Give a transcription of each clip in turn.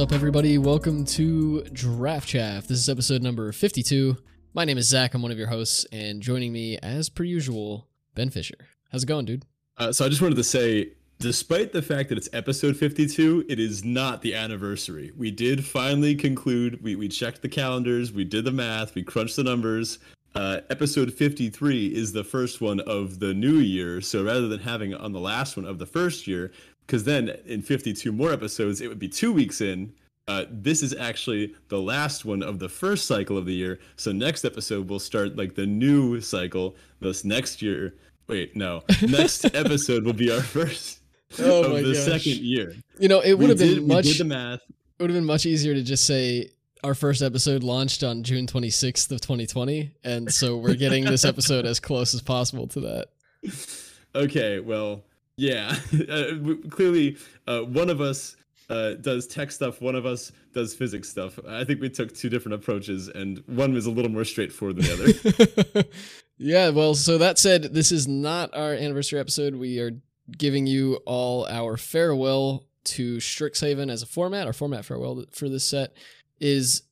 Up, everybody? Welcome to Draft Chaff. This is episode number 52. My name is Zach. I'm one of your hosts, and joining me, as per usual, Ben Fisher. How's it going, dude? Uh, so I just wanted to say, despite the fact that it's episode 52, it is not the anniversary. We did finally conclude. We we checked the calendars. We did the math. We crunched the numbers. Uh, episode 53 is the first one of the new year. So rather than having on the last one of the first year, because then in 52 more episodes, it would be two weeks in. Uh, this is actually the last one of the first cycle of the year. So next episode we'll start like the new cycle. This next year, wait, no, next episode will be our first Oh of the gosh. second year. You know, it would have been much. We did the math. It would have been much easier to just say our first episode launched on June 26th of 2020, and so we're getting this episode as close as possible to that. Okay, well, yeah. Uh, clearly, uh, one of us uh, does tech stuff, one of us does physics stuff. I think we took two different approaches, and one was a little more straightforward than the other. yeah, well, so that said, this is not our anniversary episode. We are giving you all our farewell to Strixhaven as a format. Our format farewell for this set is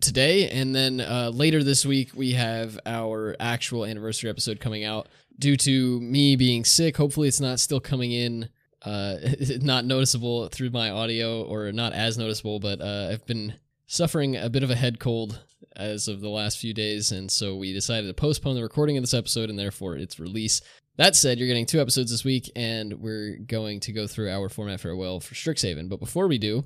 today, and then uh, later this week we have our actual anniversary episode coming out. Due to me being sick, hopefully it's not still coming in, uh, not noticeable through my audio, or not as noticeable. But uh, I've been suffering a bit of a head cold as of the last few days, and so we decided to postpone the recording of this episode and therefore its release. That said, you're getting two episodes this week, and we're going to go through our format farewell for Strixhaven. But before we do,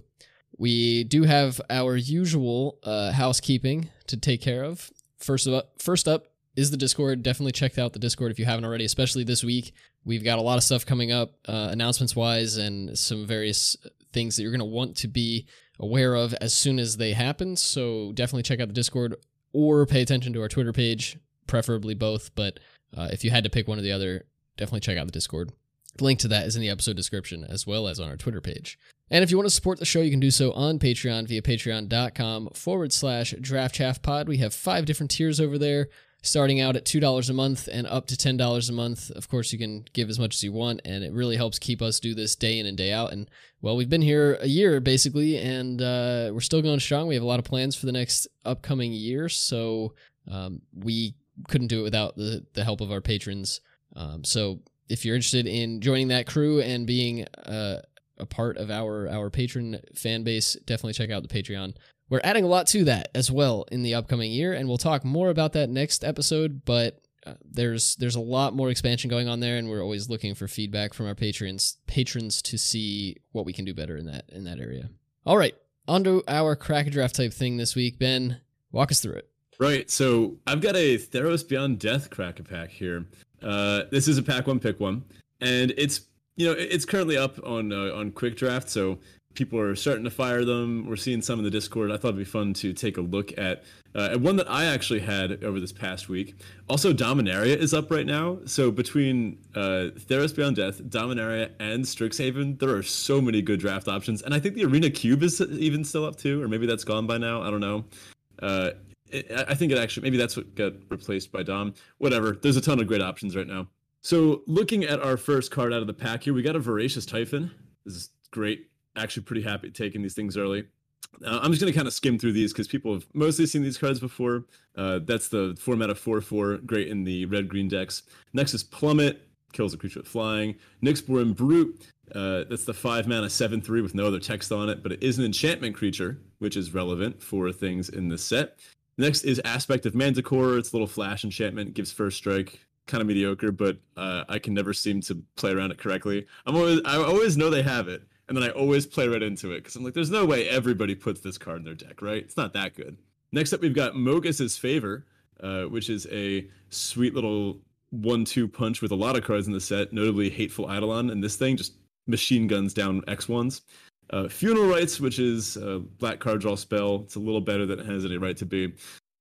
we do have our usual uh, housekeeping to take care of. First up, first up is the Discord. Definitely check out the Discord if you haven't already, especially this week. We've got a lot of stuff coming up, uh, announcements wise, and some various things that you're going to want to be aware of as soon as they happen. So definitely check out the Discord or pay attention to our Twitter page, preferably both. But uh, if you had to pick one or the other, definitely check out the Discord. The link to that is in the episode description as well as on our Twitter page. And if you want to support the show, you can do so on Patreon via patreon.com forward slash draft pod. We have five different tiers over there, starting out at $2 a month and up to $10 a month. Of course, you can give as much as you want, and it really helps keep us do this day in and day out. And well, we've been here a year basically, and uh, we're still going strong. We have a lot of plans for the next upcoming year, so um, we couldn't do it without the, the help of our patrons. Um, so if you're interested in joining that crew and being uh, a part of our our patron fan base, definitely check out the Patreon. We're adding a lot to that as well in the upcoming year, and we'll talk more about that next episode. But uh, there's there's a lot more expansion going on there, and we're always looking for feedback from our patrons patrons to see what we can do better in that in that area. All right, on to our crack a draft type thing this week. Ben, walk us through it. Right. So I've got a Theros Beyond Death crack a pack here. Uh, this is a pack one pick one, and it's you know it's currently up on uh, on Quick Draft, so people are starting to fire them. We're seeing some in the Discord. I thought it'd be fun to take a look at uh, one that I actually had over this past week. Also, Dominaria is up right now. So between uh, Theros Beyond Death, Dominaria, and Strixhaven, there are so many good draft options, and I think the Arena Cube is even still up too, or maybe that's gone by now. I don't know. Uh, it, I think it actually maybe that's what got replaced by Dom. Whatever. There's a ton of great options right now. So looking at our first card out of the pack here, we got a Voracious Typhon. This is great. Actually, pretty happy taking these things early. Uh, I'm just going to kind of skim through these because people have mostly seen these cards before. Uh, that's the format of 4 4, great in the red green decks. Next is Plummet, kills a creature with flying. Nyxborn Brute, uh, that's the 5 mana 7 3 with no other text on it, but it is an enchantment creature, which is relevant for things in this set. Next is Aspect of Manticore. It's a little flash enchantment, gives first strike. Kind of mediocre, but uh, I can never seem to play around it correctly. I'm always, I always know they have it, and then I always play right into it because I'm like, there's no way everybody puts this card in their deck, right? It's not that good. Next up, we've got Mogis's Favor, uh, which is a sweet little one-two punch with a lot of cards in the set, notably Hateful Eidolon, and this thing just machine guns down X ones. Uh, Funeral Rites, which is a black card draw spell. It's a little better than it has any right to be.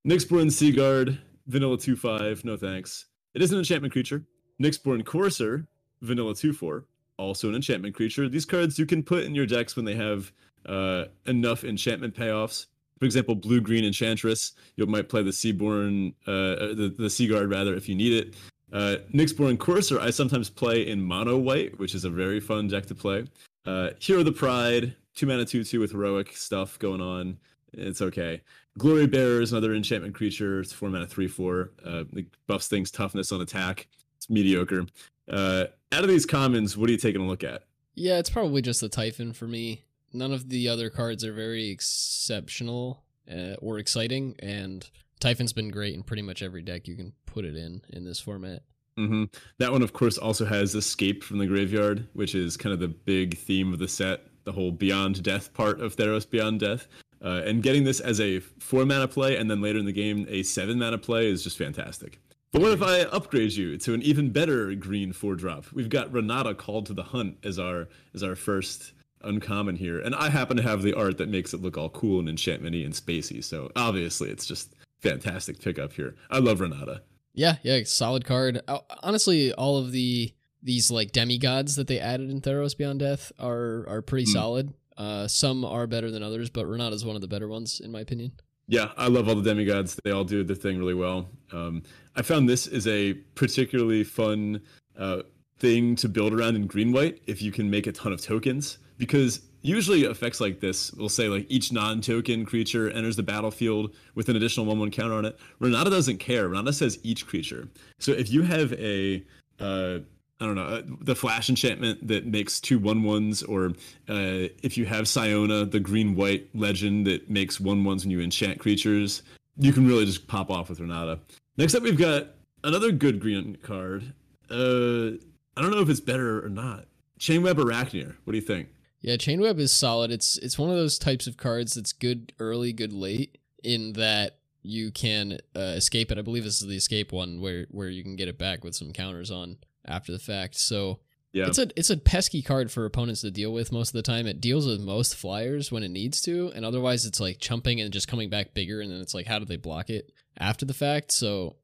Nyxborn Seaguard, Vanilla 2-5, no thanks. It is an enchantment creature. Nyxborn Courser, Vanilla 2-4, also an enchantment creature. These cards you can put in your decks when they have uh, enough enchantment payoffs. For example, blue green enchantress. You might play the Seaborn, uh, the the Seaguard rather, if you need it. Uh, Nyxborn Courser, I sometimes play in mono white, which is a very fun deck to play. Uh, Hero the Pride, two mana two two with heroic stuff going on. It's okay. Glory Bearer is another enchantment creature. It's four mana three four. Uh, it buffs things toughness on attack. It's mediocre. Uh, out of these commons, what are you taking a look at? Yeah, it's probably just the Typhon for me. None of the other cards are very exceptional uh, or exciting, and Typhon's been great in pretty much every deck you can put it in in this format. Mm-hmm. That one, of course, also has Escape from the Graveyard, which is kind of the big theme of the set, the whole Beyond Death part of Theros Beyond Death. Uh, and getting this as a four mana play and then later in the game a seven mana play is just fantastic. But what if I upgrade you to an even better green four drop? We've got Renata called to the hunt as our as our first uncommon here, and I happen to have the art that makes it look all cool and enchantmenty and spacey. So obviously, it's just fantastic pickup here. I love Renata. Yeah, yeah, solid card. Honestly, all of the these like demigods that they added in Theros Beyond Death are are pretty mm. solid. Uh, some are better than others, but Renata is one of the better ones in my opinion. Yeah, I love all the demigods. They all do their thing really well. Um, I found this is a particularly fun uh, thing to build around in green white if you can make a ton of tokens because usually effects like this will say like each non-token creature enters the battlefield with an additional one-one counter on it. Renata doesn't care. Renata says each creature. So if you have a uh, I don't know, uh, the flash enchantment that makes two one ones, or uh, if you have Siona, the green white legend that makes one ones when you enchant creatures, you can really just pop off with Renata. Next up, we've got another good green card. Uh, I don't know if it's better or not. Chainweb Arachnir. What do you think? Yeah, Chainweb is solid. It's it's one of those types of cards that's good early, good late, in that you can uh, escape it. I believe this is the escape one where where you can get it back with some counters on after the fact. So yeah. It's a it's a pesky card for opponents to deal with most of the time. It deals with most flyers when it needs to, and otherwise it's like chumping and just coming back bigger, and then it's like how do they block it after the fact? So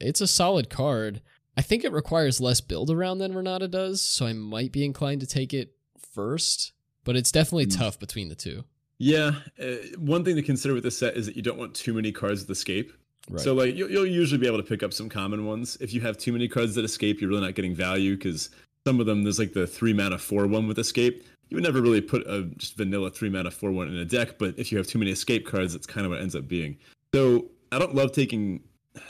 it's a solid card. I think it requires less build around than Renata does, so I might be inclined to take it first, but it's definitely mm. tough between the two. Yeah, uh, one thing to consider with this set is that you don't want too many cards with escape. Right. So like you'll, you'll usually be able to pick up some common ones. If you have too many cards that escape, you're really not getting value because some of them there's like the three mana four one with escape. You would never really put a just vanilla three mana four one in a deck, but if you have too many escape cards, that's kind of what ends up being. So I don't love taking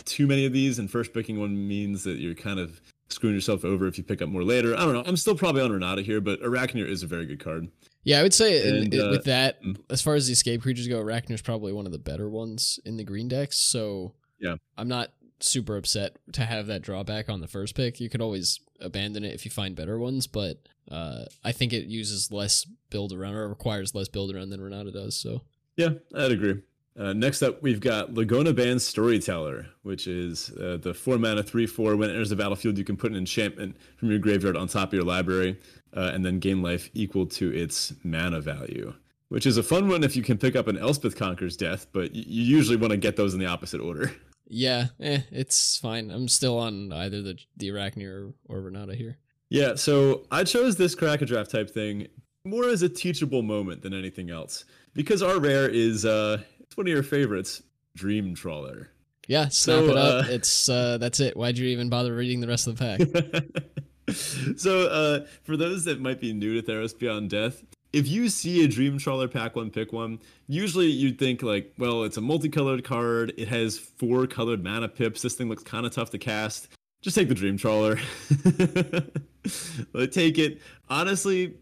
too many of these, and first picking one means that you're kind of screwing yourself over if you pick up more later. I don't know. I'm still probably on Renata here, but Arachnir is a very good card. Yeah, I would say and, it, uh, with that, mm. as far as the escape creatures go, Arachnir is probably one of the better ones in the green decks. So yeah, I'm not super upset to have that drawback on the first pick. You could always abandon it if you find better ones, but uh, I think it uses less build around or requires less build around than Renata does. So yeah, I'd agree. Uh, next up, we've got Lagonna-Band Storyteller, which is uh, the four mana three four. When it enters the battlefield, you can put an enchantment from your graveyard on top of your library, uh, and then gain life equal to its mana value. Which is a fun one if you can pick up an Elspeth Conquers Death, but you usually want to get those in the opposite order. Yeah, eh, it's fine. I'm still on either the the Arachnir or, or Renata here. Yeah, so I chose this crack a draft type thing more as a teachable moment than anything else because our rare is uh it's one of your favorites, Dream Trawler. Yeah, snap so, it up. Uh, it's uh that's it. Why'd you even bother reading the rest of the pack? so uh for those that might be new to Theros Beyond Death, if you see a Dream Trawler pack one, pick one. Usually you'd think like, well, it's a multicolored card. It has four colored mana pips. This thing looks kind of tough to cast. Just take the Dream Trawler. take it. Honestly,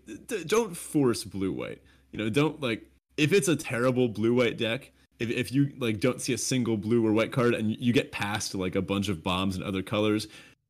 don't force blue white. You know, don't like if it's a terrible blue white deck. If, if you like don't see a single blue or white card and you get past like a bunch of bombs and other colors,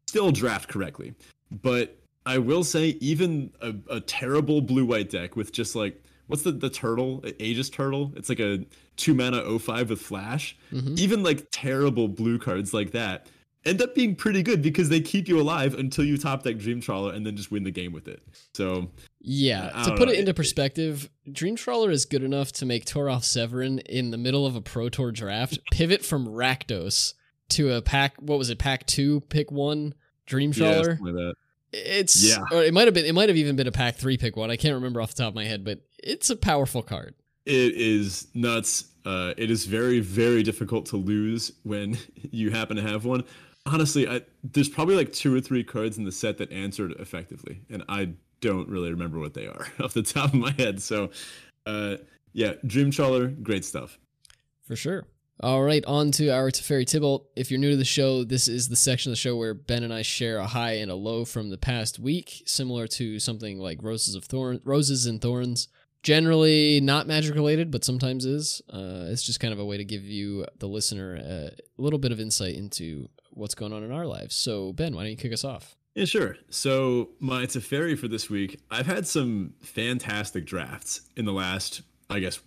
still draft correctly. But I will say, even a, a terrible blue white deck with just like what's the the turtle Aegis turtle? It's like a two mana 05 with flash. Mm-hmm. Even like terrible blue cards like that end up being pretty good because they keep you alive until you top deck Dream Trawler and then just win the game with it. So yeah, to put know. it into perspective, Dream Trawler is good enough to make Thoralf Severin in the middle of a Pro Tour draft pivot from Rakdos to a pack. What was it? Pack two, pick one. Dream Trawler. Yeah, it's yeah. Or it might have been. It might have even been a pack three pick one. I can't remember off the top of my head, but it's a powerful card. It is nuts. Uh, it is very very difficult to lose when you happen to have one. honestly, I, there's probably like two or three cards in the set that answered effectively, and I don't really remember what they are off the top of my head. So, uh, yeah, Dream Trawler, great stuff. For sure. All right, on to our Teferi Tibalt. If you're new to the show, this is the section of the show where Ben and I share a high and a low from the past week, similar to something like Roses of Thorn, Roses and Thorns. Generally not magic related, but sometimes is. Uh, it's just kind of a way to give you, the listener, a little bit of insight into what's going on in our lives. So, Ben, why don't you kick us off? Yeah, sure. So, my Teferi for this week, I've had some fantastic drafts in the last, I guess,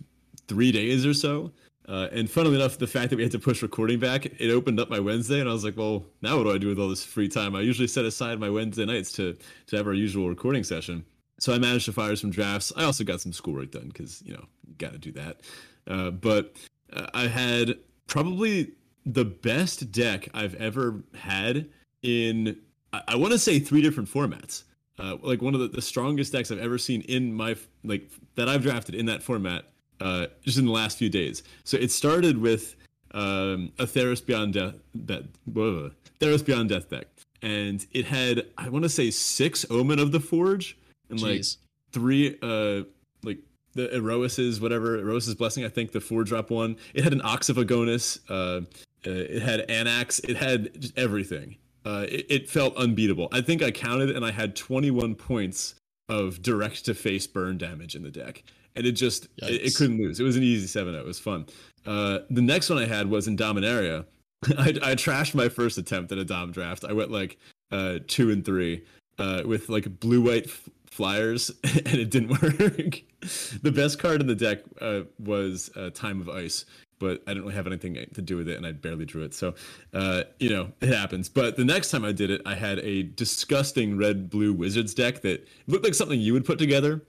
three days or so. Uh, and funnily enough, the fact that we had to push recording back, it opened up my Wednesday, and I was like, well, now what do I do with all this free time? I usually set aside my Wednesday nights to to have our usual recording session. So I managed to fire some drafts. I also got some schoolwork done because you know you got to do that. Uh, but uh, I had probably the best deck I've ever had in I, I want to say three different formats. Uh, like one of the, the strongest decks I've ever seen in my like that I've drafted in that format uh, just in the last few days. So it started with um, a Theros Beyond Death, that whoa, Theros Beyond Death deck, and it had I want to say six Omen of the Forge and Jeez. like three uh like the Iroas's whatever Iroas's Blessing. I think the four drop one. It had an Ox of Agonas. Uh, uh, it had Anax. It had just everything. Uh, it, it felt unbeatable. I think I counted and I had 21 points of direct to face burn damage in the deck and it just it, it, couldn't lose. It was an easy 7 It was fun. Uh, the next one I had was in Dominaria. I, I trashed my first attempt at a Dom draft. I went like uh, two and three uh, with like blue white f- flyers, and it didn't work. the best card in the deck uh, was uh, Time of Ice, but I didn't really have anything to do with it, and I barely drew it. So, uh, you know, it happens. But the next time I did it, I had a disgusting red blue wizards deck that looked like something you would put together.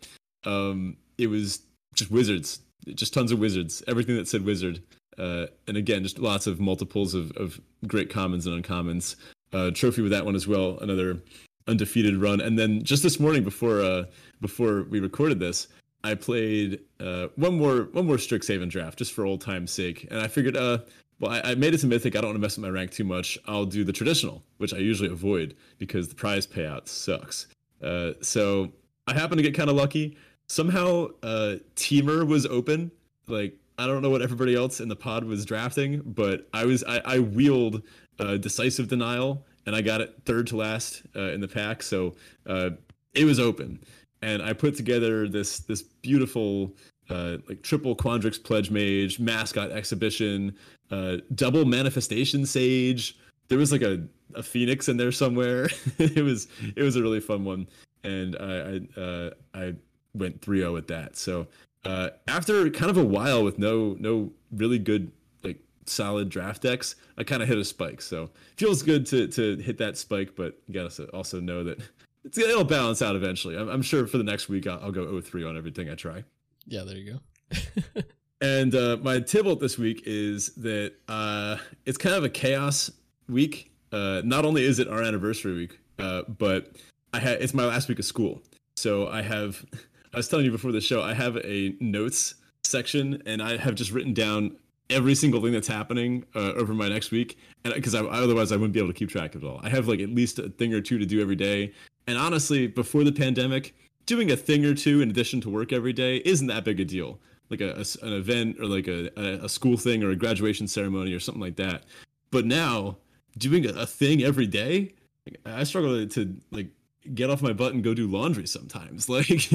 Um, it was just wizards, just tons of wizards, everything that said wizard. Uh, and again, just lots of multiples of, of great commons and uncommons. Uh, trophy with that one as well, another undefeated run. And then just this morning, before uh, before we recorded this, I played uh, one more one more Strixhaven draft just for old time's sake. And I figured, uh, well, I, I made it to Mythic. I don't want to mess with my rank too much. I'll do the traditional, which I usually avoid because the prize payout sucks. Uh, so I happened to get kind of lucky somehow uh Temur was open. Like I don't know what everybody else in the pod was drafting, but I was I, I wheeled uh, decisive denial and I got it third to last uh, in the pack, so uh, it was open, and I put together this this beautiful uh, like triple Quandrix Pledge Mage mascot exhibition, uh, double manifestation sage. There was like a, a phoenix in there somewhere. it was it was a really fun one, and I I, uh, I went 3-0 at that. So uh, after kind of a while with no no really good like solid draft decks, I kind of hit a spike. So feels good to to hit that spike, but you gotta also know that it's it'll balance out eventually. I'm, I'm sure for the next week I'll, I'll go 0-3 on everything I try. Yeah, there you go. and uh, my Tibalt this week is that uh, it's kind of a chaos week. Uh, not only is it our anniversary week, uh, but I ha- it's my last week of school. So I have I was telling you before the show, I have a notes section, and I have just written down every single thing that's happening uh, over my next week, and because otherwise I wouldn't be able to keep track of it all. I have like at least a thing or two to do every day, and honestly, before the pandemic, doing a thing or two in addition to work every day isn't that big a deal. Like a, a an event or like a, a, school thing or a graduation ceremony or something like that. But now doing a, a thing every day, I struggle to like get off my butt and go do laundry sometimes. Like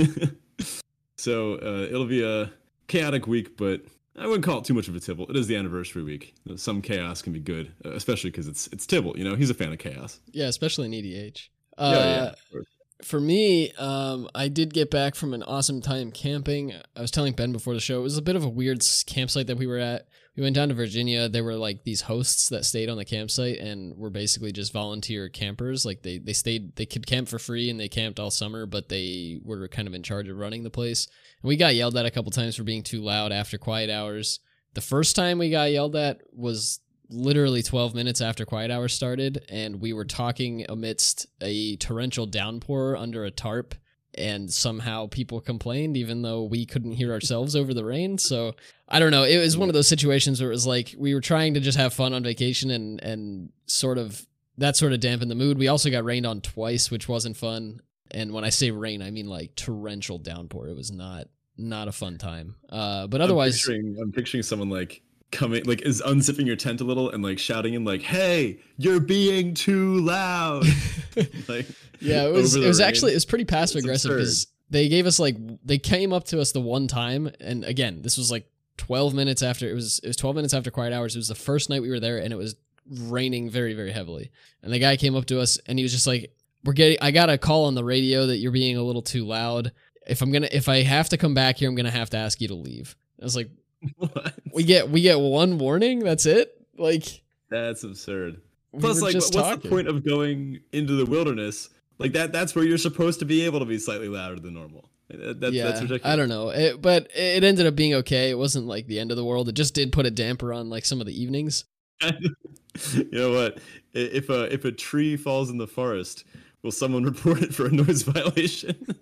So uh, it'll be a chaotic week, but I wouldn't call it too much of a Tibalt. It is the anniversary week. Some chaos can be good, uh, especially because it's it's Tibalt. You know, he's a fan of chaos. Yeah, especially in EDH. Uh, yeah, For me, um, I did get back from an awesome time camping. I was telling Ben before the show, it was a bit of a weird campsite that we were at we went down to Virginia. There were like these hosts that stayed on the campsite and were basically just volunteer campers. Like they they stayed they could camp for free and they camped all summer, but they were kind of in charge of running the place. And we got yelled at a couple times for being too loud after quiet hours. The first time we got yelled at was literally 12 minutes after quiet hours started and we were talking amidst a torrential downpour under a tarp and somehow people complained even though we couldn't hear ourselves over the rain so i don't know it was one of those situations where it was like we were trying to just have fun on vacation and and sort of that sort of dampened the mood. We also got rained on twice, which wasn't fun. And when I say rain, I mean like torrential downpour. It was not not a fun time. Uh, but otherwise, I'm picturing, I'm picturing someone like coming, like is unzipping your tent a little and like shouting in like, "Hey, you're being too loud!" like, yeah, it was. It was rain. actually it was pretty passive aggressive because they gave us like they came up to us the one time, and again, this was like 12 minutes after it was it was 12 minutes after quiet hours. It was the first night we were there, and it was raining very very heavily. And the guy came up to us, and he was just like, "We're getting. I got a call on the radio that you're being a little too loud." if I'm gonna if I have to come back here, I'm gonna have to ask you to leave. I was like, what? we get we get one warning. That's it. Like that's absurd. Plus, like, what's talking. the point of going into the wilderness? Like that. That's where you're supposed to be able to be slightly louder than normal. That, yeah, that's ridiculous. I don't know, it, but it ended up being okay. It wasn't like the end of the world. It just did put a damper on like some of the evenings. you know what? If a if a tree falls in the forest, will someone report it for a noise violation?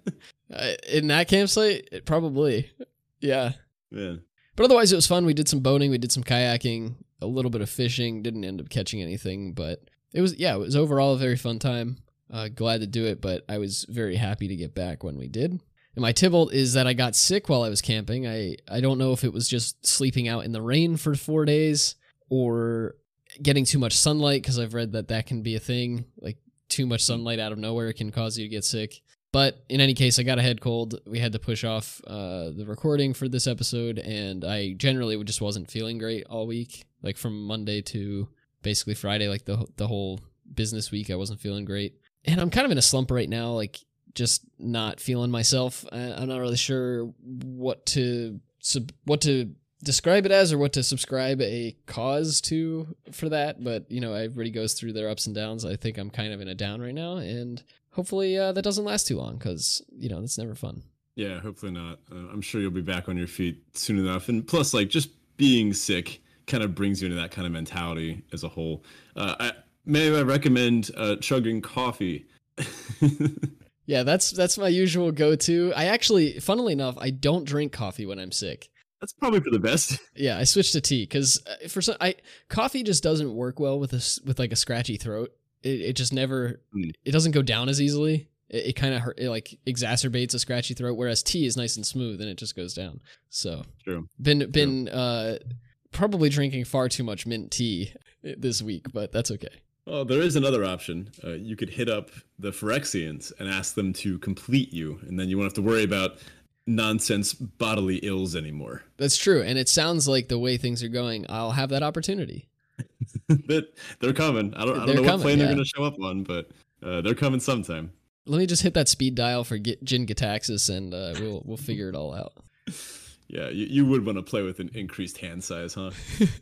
Uh, in that campsite, it probably. Yeah. Yeah. But otherwise, it was fun. We did some boating, we did some kayaking, a little bit of fishing. Didn't end up catching anything, but it was yeah, it was overall a very fun time. Uh, glad to do it, but I was very happy to get back when we did. And my Tibalt is that I got sick while I was camping. I I don't know if it was just sleeping out in the rain for four days or getting too much sunlight because I've read that that can be a thing. Like too much sunlight out of nowhere can cause you to get sick. But in any case, I got a head cold. We had to push off uh, the recording for this episode, and I generally just wasn't feeling great all week. Like from Monday to basically Friday, like the the whole business week, I wasn't feeling great, and I'm kind of in a slump right now. Like just not feeling myself. I, am not really sure what to sub, what to describe it as or what to subscribe a cause to for that. But you know, everybody goes through their ups and downs. I think I'm kind of in a down right now, and hopefully uh, that doesn't last too long because you know that's never fun. Yeah, hopefully not. Uh, I'm sure you'll be back on your feet soon enough. And plus, like just being sick kind of brings you into that kind of mentality as a whole. Uh, I, may I recommend uh, chugging coffee? yeah, that's that's my usual go-to. I actually, funnily enough, I don't drink coffee when I'm sick. That's probably for the best. Yeah, I switched to tea because uh, for some, I coffee just doesn't work well with a with like a scratchy throat it, it just never mm. it doesn't go down as easily it, it kind of it like exacerbates a scratchy throat whereas tea is nice and smooth and it just goes down so true been been uh probably drinking far too much mint tea this week but that's okay well, there is another option. Uh, you could hit up the Phyrexians and ask them to complete you, and then you won't have to worry about nonsense bodily ills anymore. That's true, and it sounds like the way things are going, I'll have that opportunity. that they're coming. I don't, I don't know what plane yeah. they're going to show up on, but uh, they're coming sometime. Let me just hit that speed dial for Jin Gitaxias, and uh, we'll we'll figure it all out. Yeah, you, you would want to play with an increased hand size, huh?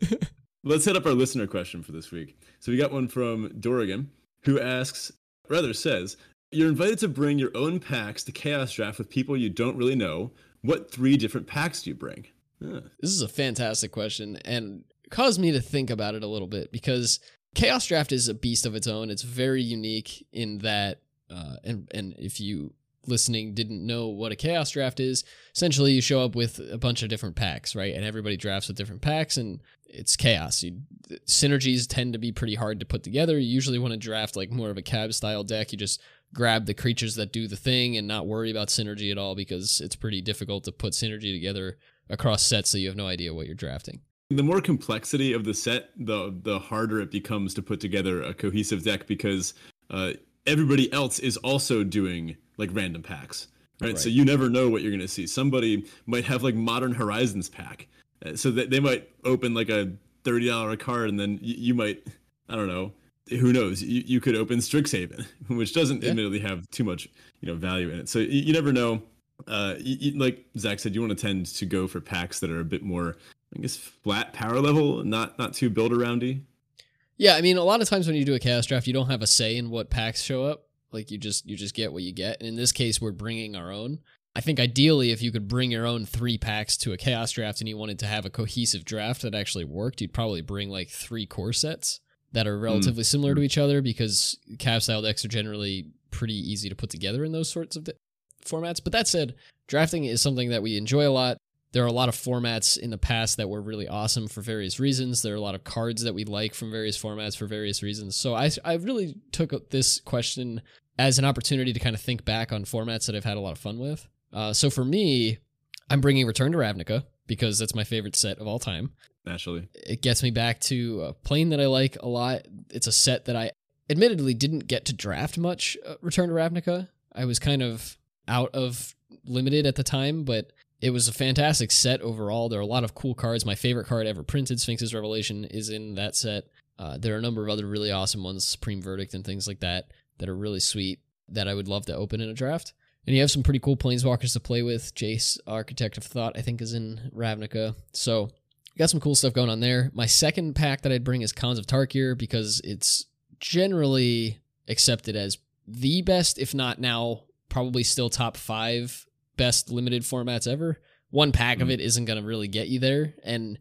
Let's hit up our listener question for this week. So we got one from Dorrigan, who asks, rather says, "You're invited to bring your own packs to Chaos Draft with people you don't really know. What three different packs do you bring?" Huh. This is a fantastic question, and caused me to think about it a little bit because Chaos Draft is a beast of its own. It's very unique in that, uh, and and if you listening didn't know what a chaos draft is essentially you show up with a bunch of different packs right? And everybody drafts with different packs and it's chaos. You, synergies tend to be pretty hard to put together. You usually want to draft like more of a cab style deck. You just grab the creatures that do the thing and not worry about synergy at all because it's pretty difficult to put synergy together across sets so you have no idea what you're drafting the more complexity of the set, the the harder it becomes to put together a cohesive deck because uh, everybody else is also doing like random packs, right? right? So you never know what you're gonna see. Somebody might have like Modern Horizons pack, uh, so that they might open like a thirty dollar card, and then you, you, might, I don't know, who knows? You, you could open Strixhaven, which doesn't yeah. admittedly have too much you know value in it. So you, you never know. Uh, you, like Zach said, you want to tend to go for packs that are a bit more I guess flat power level, not not too build aroundy. Yeah, I mean, a lot of times when you do a chaos draft, you don't have a say in what packs show up. Like you just you just get what you get. And in this case, we're bringing our own. I think ideally, if you could bring your own three packs to a chaos draft and you wanted to have a cohesive draft that actually worked, you'd probably bring like three core sets that are relatively mm. similar to each other because cav style decks are generally pretty easy to put together in those sorts of formats. But that said, drafting is something that we enjoy a lot there are a lot of formats in the past that were really awesome for various reasons. There are a lot of cards that we like from various formats for various reasons. So I, I really took this question as an opportunity to kind of think back on formats that I've had a lot of fun with. Uh, so for me, I'm bringing Return to Ravnica because that's my favorite set of all time. Naturally, it gets me back to a plane that I like a lot. It's a set that I admittedly didn't get to draft much. Uh, Return to Ravnica. I was kind of out of limited at the time, but it was a fantastic set overall. There are a lot of cool cards. My favorite card ever printed, Sphinx's Revelation, is in that set. Uh, there are a number of other really awesome ones, Supreme Verdict and things like that, that are really sweet that I would love to open in a draft. And you have some pretty cool planeswalkers to play with. Jace, Architect of Thought, I think, is in Ravnica. So, got some cool stuff going on there. My second pack that I'd bring is Khans of Tarkir because it's generally accepted as the best, if not now, probably still top five best limited formats ever. One pack mm-hmm. of it isn't going to really get you there. And,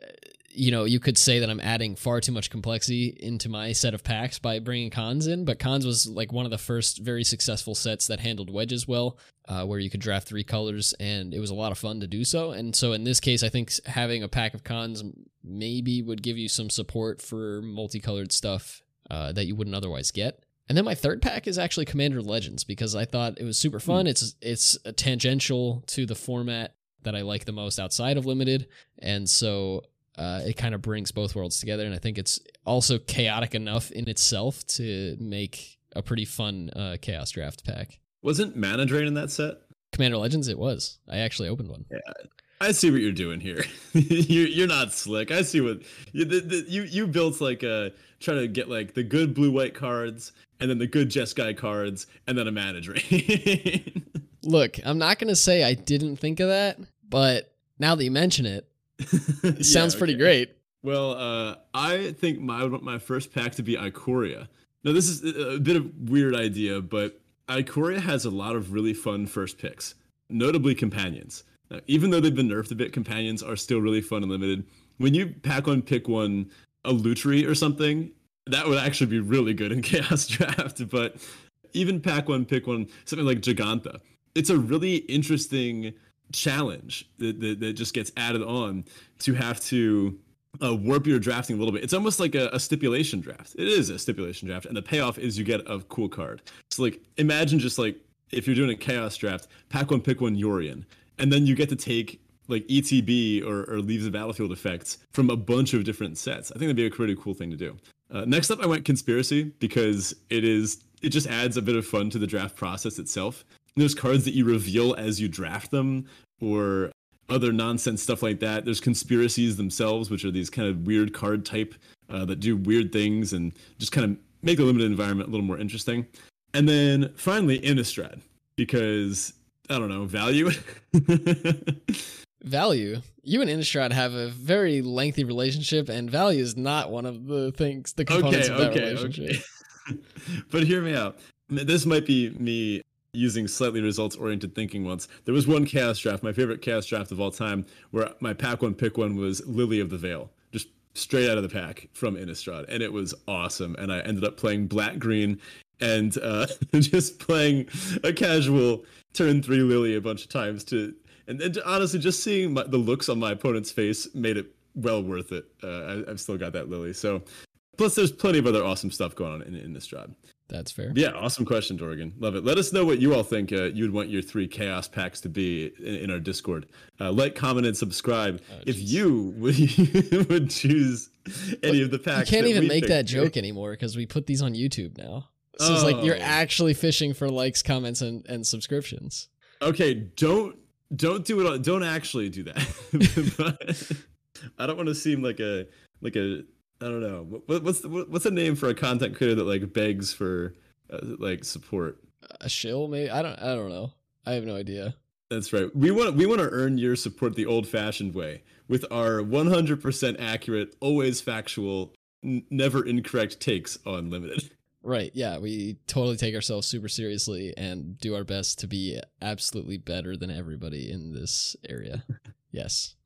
uh, you know, you could say that I'm adding far too much complexity into my set of packs by bringing Khans in, but Khans was like one of the first very successful sets that handled wedges well, uh, where you could draft three colors, and it was a lot of fun to do so. And so in this case, I think having a pack of Khans maybe would give you some support for multicolored stuff uh, that you wouldn't otherwise get. And then my third pack is actually Commander Legends because I thought it was super hmm. fun. It's it's tangential to the format that I like the most outside of limited, and so uh, it kind of brings both worlds together. And I think it's also chaotic enough in itself to make a pretty fun uh, chaos draft pack. Wasn't Mana Drain in that set? Commander Legends, it was. I actually opened one. Yeah, I see what you're doing here. you're, you're not slick. I see what you the, the, you you built like a trying to get like the good blue white cards and then the good Jeskai cards and then a mana drain. Look, I'm not gonna say I didn't think of that, but now that you mention it, it yeah, sounds okay. pretty great. Well, uh, I think my my first pack to be Ikoria. Now this is a bit of weird idea, but Ikoria has a lot of really fun first picks, notably companions. Now, even though they've been nerfed a bit, companions are still really fun and limited. When you pack one, pick one, a Lutri or something, that would actually be really good in Chaos Draft. But even pack one, pick one, something like Jegantha. It's a really interesting challenge that, that, that just gets added on to have to uh, warp your drafting a little bit. It's almost like a, a, stipulation draft. It is a stipulation draft, and the payoff is you get a cool card. So like, imagine just like if you're doing a chaos draft, pack one, pick one Yorion, and then you get to take like ETB or, or leaves the battlefield effects from a bunch of different sets. I think that'd be a pretty cool thing to do. Uh, next up, I went conspiracy because it is it just adds a bit of fun to the draft process itself. There's cards that you reveal as you draft them, or other nonsense stuff like that. There's conspiracies themselves, which are these kind of weird card type uh, that do weird things and just kind of make the limited environment a little more interesting. And then finally, Innistrad, because I don't know, value. value. You and Innistrad have a very lengthy relationship, and value is not one of the things, the components okay, of that okay, relationship. Okay. but hear me out. This might be me using slightly results oriented thinking once. There was one chaos draft, my favorite chaos draft of all time, where my pack one pick one was Lily of the Veil. Just straight out of the pack from Innistrad. And it was awesome. And I ended up playing black green and uh, just playing a casual turn three Lily a bunch of times to and, then honestly, just seeing my, the looks on my opponent's face made it well worth it. Uh, I, have still got that Lily. So, plus, there's plenty of other awesome stuff going on in, in this job. That's fair. Yeah, awesome question, Dorgan. Love it. Let us know what you all think uh, you'd want your three chaos packs to be in, in our Discord. Uh, like, comment, and subscribe oh, if you would, would choose any of the packs. You can't even make that joke anymore because we put these on YouTube now. So oh. it's like you're oh. actually fishing for likes, comments, and, and subscriptions. Okay, don't don't do it. Don't actually do that. I don't want to seem like a like a I don't know what, what's the, what's a name for a content creator that like begs for uh, like support. A shill, maybe I don't I don't know. I have no idea. That's right. We want we want to earn your support the old-fashioned way with our 100% accurate, always factual, n- never incorrect takes on limited. Right. Yeah. We totally take ourselves super seriously and do our best to be absolutely better than everybody in this area. Yes.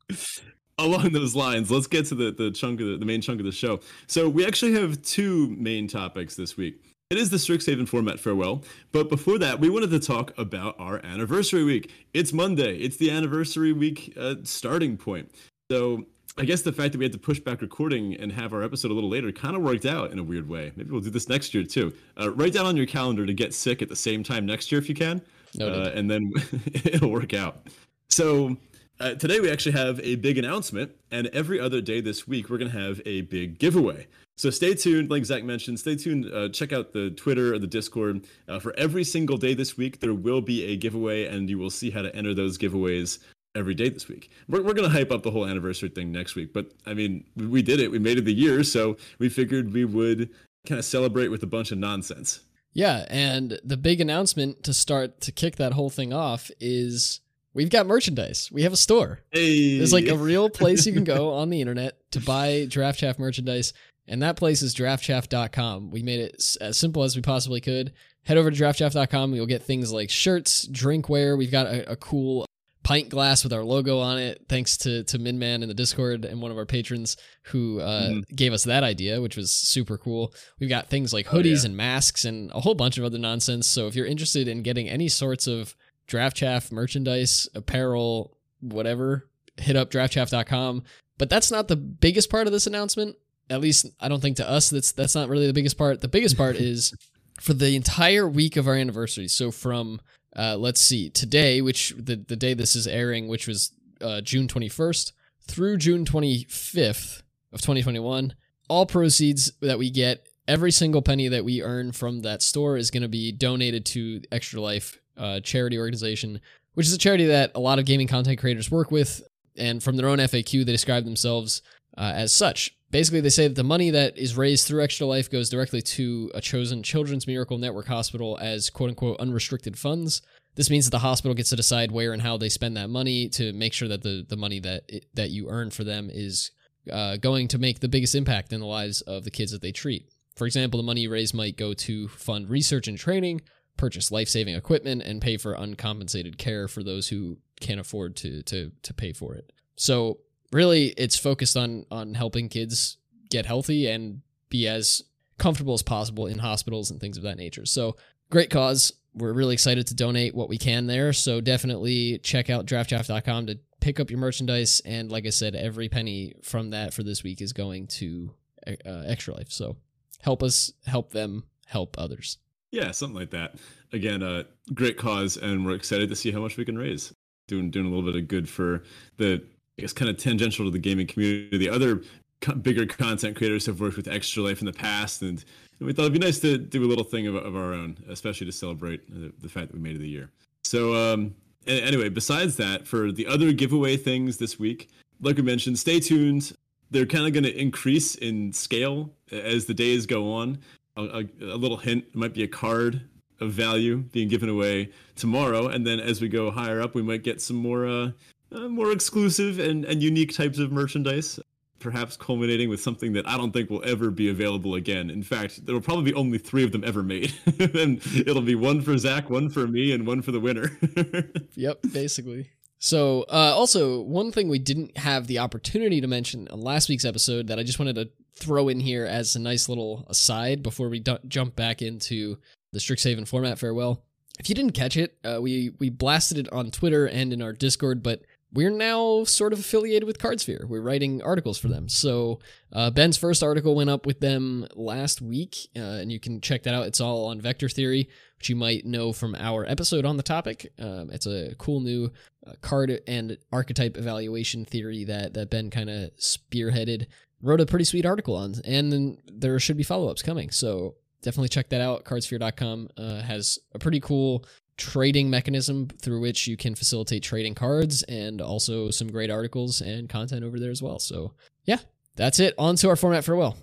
Along those lines, let's get to the, the chunk of the, the main chunk of the show. So we actually have two main topics this week. It is the Strixhaven format farewell. But before that, we wanted to talk about our anniversary week. It's Monday. It's the anniversary week uh, starting point. So I guess the fact that we had to push back recording and have our episode a little later kind of worked out in a weird way. Maybe we'll do this next year too. Uh, write down on your calendar to get sick at the same time next year if you can, uh, and then it'll work out. So uh, today we actually have a big announcement, and every other day this week we're gonna have a big giveaway. So stay tuned, like Zach mentioned. Stay tuned. Uh, check out the Twitter or the Discord uh, for every single day this week. There will be a giveaway, and you will see how to enter those giveaways every day this week. We're, we're going to hype up the whole anniversary thing next week, but I mean, we did it. We made it the year, so we figured we would kind of celebrate with a bunch of nonsense. Yeah, and the big announcement to start to kick that whole thing off is we've got merchandise. We have a store. Hey. There's like a real place you can go on the internet to buy Draft Chaff merchandise, and that place is draftchaff.com. We made it as simple as we possibly could. Head over to draftchaff.com. You'll get things like shirts, drinkware. We've got a, a cool pint glass with our logo on it. Thanks to to Minman in the Discord and one of our patrons who uh, mm. gave us that idea, which was super cool. We've got things like hoodies oh, yeah. and masks and a whole bunch of other nonsense. So if you're interested in getting any sorts of draft chaff merchandise, apparel, whatever, hit up draftchaff.com. But that's not the biggest part of this announcement. At least I don't think to us that's that's not really the biggest part. The biggest part is for the entire week of our anniversary. So from uh, let's see, today, which the, the day this is airing, which was uh, June 21st, through June 25th of 2021, all proceeds that we get, every single penny that we earn from that store is going to be donated to Extra Life uh, charity organization, which is a charity that a lot of gaming content creators work with. And from their own FAQ, they describe themselves uh, as such. Basically, they say that the money that is raised through Extra Life goes directly to a chosen Children's Miracle Network hospital as quote unquote unrestricted funds. This means that the hospital gets to decide where and how they spend that money to make sure that the, the money that it, that you earn for them is uh, going to make the biggest impact in the lives of the kids that they treat. For example, the money you raise might go to fund research and training, purchase life saving equipment, and pay for uncompensated care for those who can't afford to, to, to pay for it. So really it's focused on on helping kids get healthy and be as comfortable as possible in hospitals and things of that nature. So great cause. We're really excited to donate what we can there. So definitely check out draftchaff.com to pick up your merchandise. And like I said, every penny from that for this week is going to uh, Extra Life. So help us help them help others. Yeah, something like that. Again, a uh, great cause, and we're excited to see how much we can raise. Doing doing a little bit of good for the I guess kind of tangential to the gaming community. The other co- bigger content creators have worked with Extra Life in the past, and, and we thought it'd be nice to do a little thing of, of our own, especially to celebrate the, the, fact that we made it the year. So, um, anyway, besides that, for the other giveaway things this week, like we mentioned, stay tuned. They're kind of going to increase in scale as the days go on. A, a, a little hint might be a card of value being given away tomorrow, and then as we go higher up, we might get some more uh, uh, more exclusive and, and unique types of merchandise, perhaps culminating with something that I don't think will ever be available again. In fact, there will probably be only three of them ever made. and it'll be one for Zach, one for me, and one for the winner. yep, basically. So, uh, also, one thing we didn't have the opportunity to mention on last week's episode that I just wanted to throw in here as a nice little aside before we d- jump back into the Strixhaven format farewell. If you didn't catch it, uh, we we blasted it on Twitter and in our Discord, but we're now sort of affiliated with Cardsphere. We're writing articles for them. So uh, Ben's first article went up with them last week, uh, and you can check that out. It's all on vector theory, which you might know from our episode on the topic. Um, it's a cool new uh, card and archetype evaluation theory that that Ben kind of spearheaded. Wrote a pretty sweet article on, and then there should be follow ups coming. So definitely check that out. Cardsphere.com uh, has a pretty cool trading mechanism through which you can facilitate trading cards and also some great articles and content over there as well. So, yeah, that's it. On to our format farewell.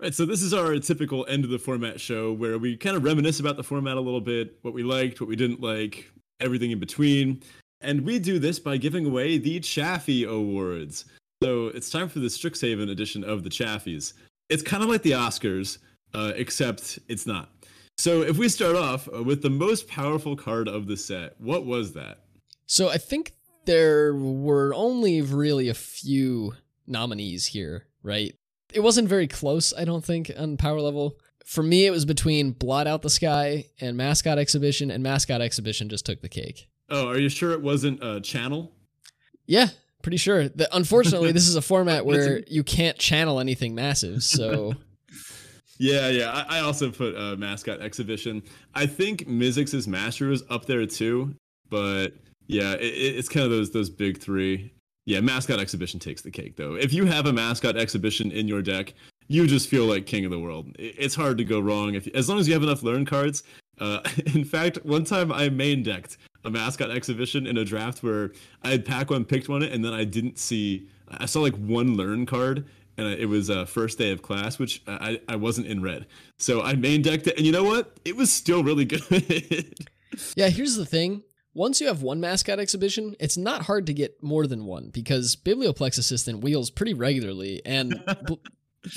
Right, so this is our typical end of the format show where we kind of reminisce about the format a little bit, what we liked, what we didn't like, everything in between. And we do this by giving away the Chaffee Awards. So it's time for the Strixhaven edition of the Chaffies. It's kind of like the Oscars, uh, except it's not. So if we start off uh, with the most powerful card of the set, what was that? So I think there were only really a few nominees here, right? It wasn't very close, I don't think, on power level. for me, it was between Blot Out the Sky and Mascot Exhibition, and Mascot Exhibition just took the cake. Oh, are you sure it wasn't a channel? Yeah, pretty sure. The, unfortunately, this is a format where you can't channel anything massive. So, yeah, yeah. I, I also put a mascot exhibition. I think Mizzix's Master is up there too, but yeah, it, it's kind of those those big three. Yeah, mascot exhibition takes the cake though. If you have a mascot exhibition in your deck, you just feel like king of the world. It's hard to go wrong if as long as you have enough learn cards. Uh, in fact, one time I main decked a mascot exhibition in a draft where I had pack one, picked one, and then I didn't see. I saw like one learn card, and it was uh, first day of class, which I, I wasn't in red. So I main decked it, and you know what? It was still really good. yeah, here's the thing. Once you have one mascot exhibition, it's not hard to get more than one because Biblioplex Assistant wheels pretty regularly, and B-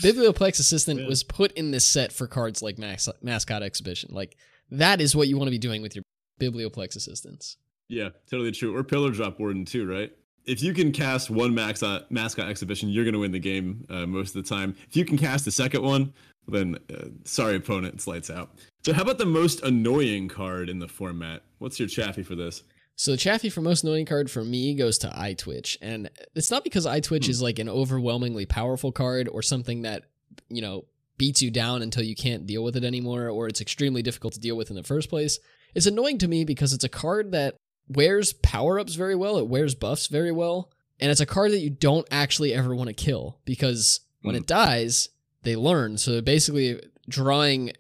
Biblioplex Assistant yeah. was put in this set for cards like Mas- Mascot Exhibition. Like that is what you want to be doing with your Biblioplex Assistants. Yeah, totally true. Or Pillardrop Warden too, right? If you can cast one max, uh, mascot exhibition, you're going to win the game uh, most of the time. If you can cast the second one, then uh, sorry opponent, it's lights out. So how about the most annoying card in the format? What's your chaffee for this? So the chaffee for most annoying card for me goes to Eyetwitch, and it's not because Eyetwitch hmm. is like an overwhelmingly powerful card or something that you know beats you down until you can't deal with it anymore, or it's extremely difficult to deal with in the first place. It's annoying to me because it's a card that wears power ups very well, it wears buffs very well, and it's a card that you don't actually ever want to kill because when mm. it dies, they learn. So basically, drawing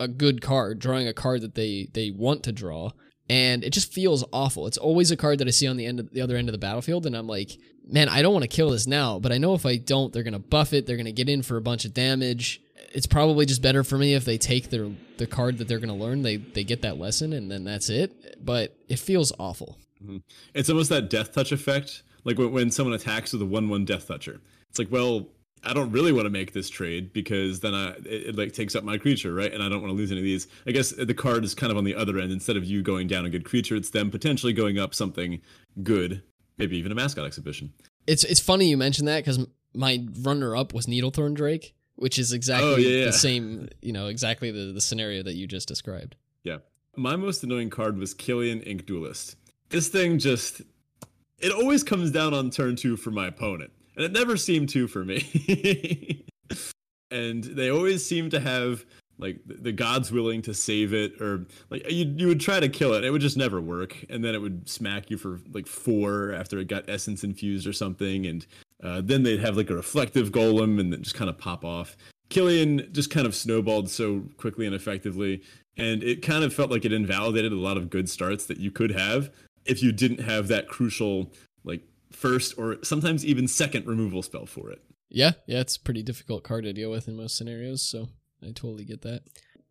a good card, drawing a card that they they want to draw, and it just feels awful. It's always a card that I see on the end of the other end of the battlefield, and I'm like, man, I don't want to kill this now, but I know if I don't, they're gonna buff it. They're gonna get in for a bunch of damage. It's probably just better for me if they take their the card that they're gonna learn. They they get that lesson, and then that's it. But it feels awful. Mm-hmm. It's almost that death touch effect, like when, when someone attacks with a one one death toucher. It's like, well, I don't really want to make this trade because then I it, it, like takes up my creature, right? And I don't want to lose any of these. I guess the card is kind of on the other end. Instead of you going down a good creature, it's them potentially going up something good, maybe even a mascot exhibition. It's it's funny you mentioned that because my runner up was Needlethorn Drake, which is oh, exactly oh, yeah, yeah. the same, you know, exactly the, the scenario that you just described. Yeah. My most annoying card was Killian Ink Duelist. This thing just it always comes down on turn two for my opponent and it never seemed to for me. and they always seem to have like the gods willing to save it or like you you would try to kill it it would just never work and then it would smack you for like four after it got essence infused or something and uh, then they'd have like a reflective golem and then just kind of pop off killian just kind of snowballed so quickly and effectively and it kind of felt like it invalidated a lot of good starts that you could have if you didn't have that crucial like first or sometimes even second removal spell for it. Yeah, yeah, it's a pretty difficult card to deal with in most scenarios, so I totally get that.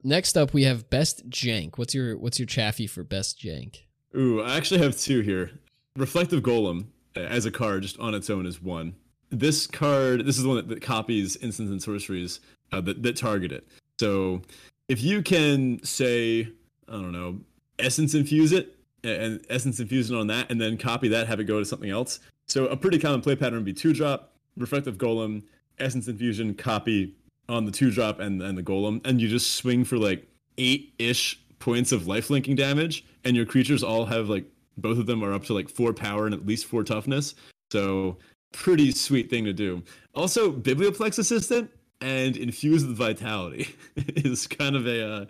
Next up, we have best jank. What's your what's your chaffee for best jank? Ooh, I actually have two here. Reflective Golem as a card just on its own is one. This card, this is the one that, that copies instants and sorceries uh, that that target it. So if you can say, I don't know, essence infuse it, and essence infuse it on that, and then copy that, have it go to something else. So a pretty common play pattern would be two drop, reflective golem, essence infusion, copy on the two drop and and the golem, and you just swing for like eight ish points of life linking damage, and your creatures all have like both of them are up to like four power and at least four toughness. So pretty sweet thing to do. Also, Biblioplex Assistant and Infuse with Vitality is kind of a uh,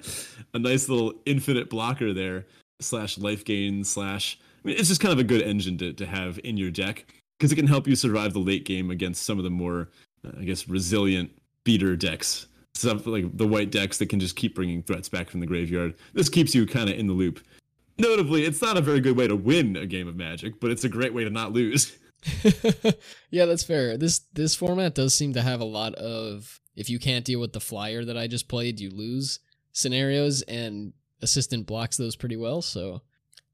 a nice little infinite blocker there slash life gain slash. I mean, it's just kind of a good engine to, to have in your deck because it can help you survive the late game against some of the more, uh, I guess, resilient beater decks. Stuff like the white decks that can just keep bringing threats back from the graveyard. This keeps you kind of in the loop. Notably, it's not a very good way to win a game of Magic, but it's a great way to not lose. yeah, that's fair. This this format does seem to have a lot of if you can't deal with the flyer that I just played, you lose scenarios, and assistant blocks those pretty well. So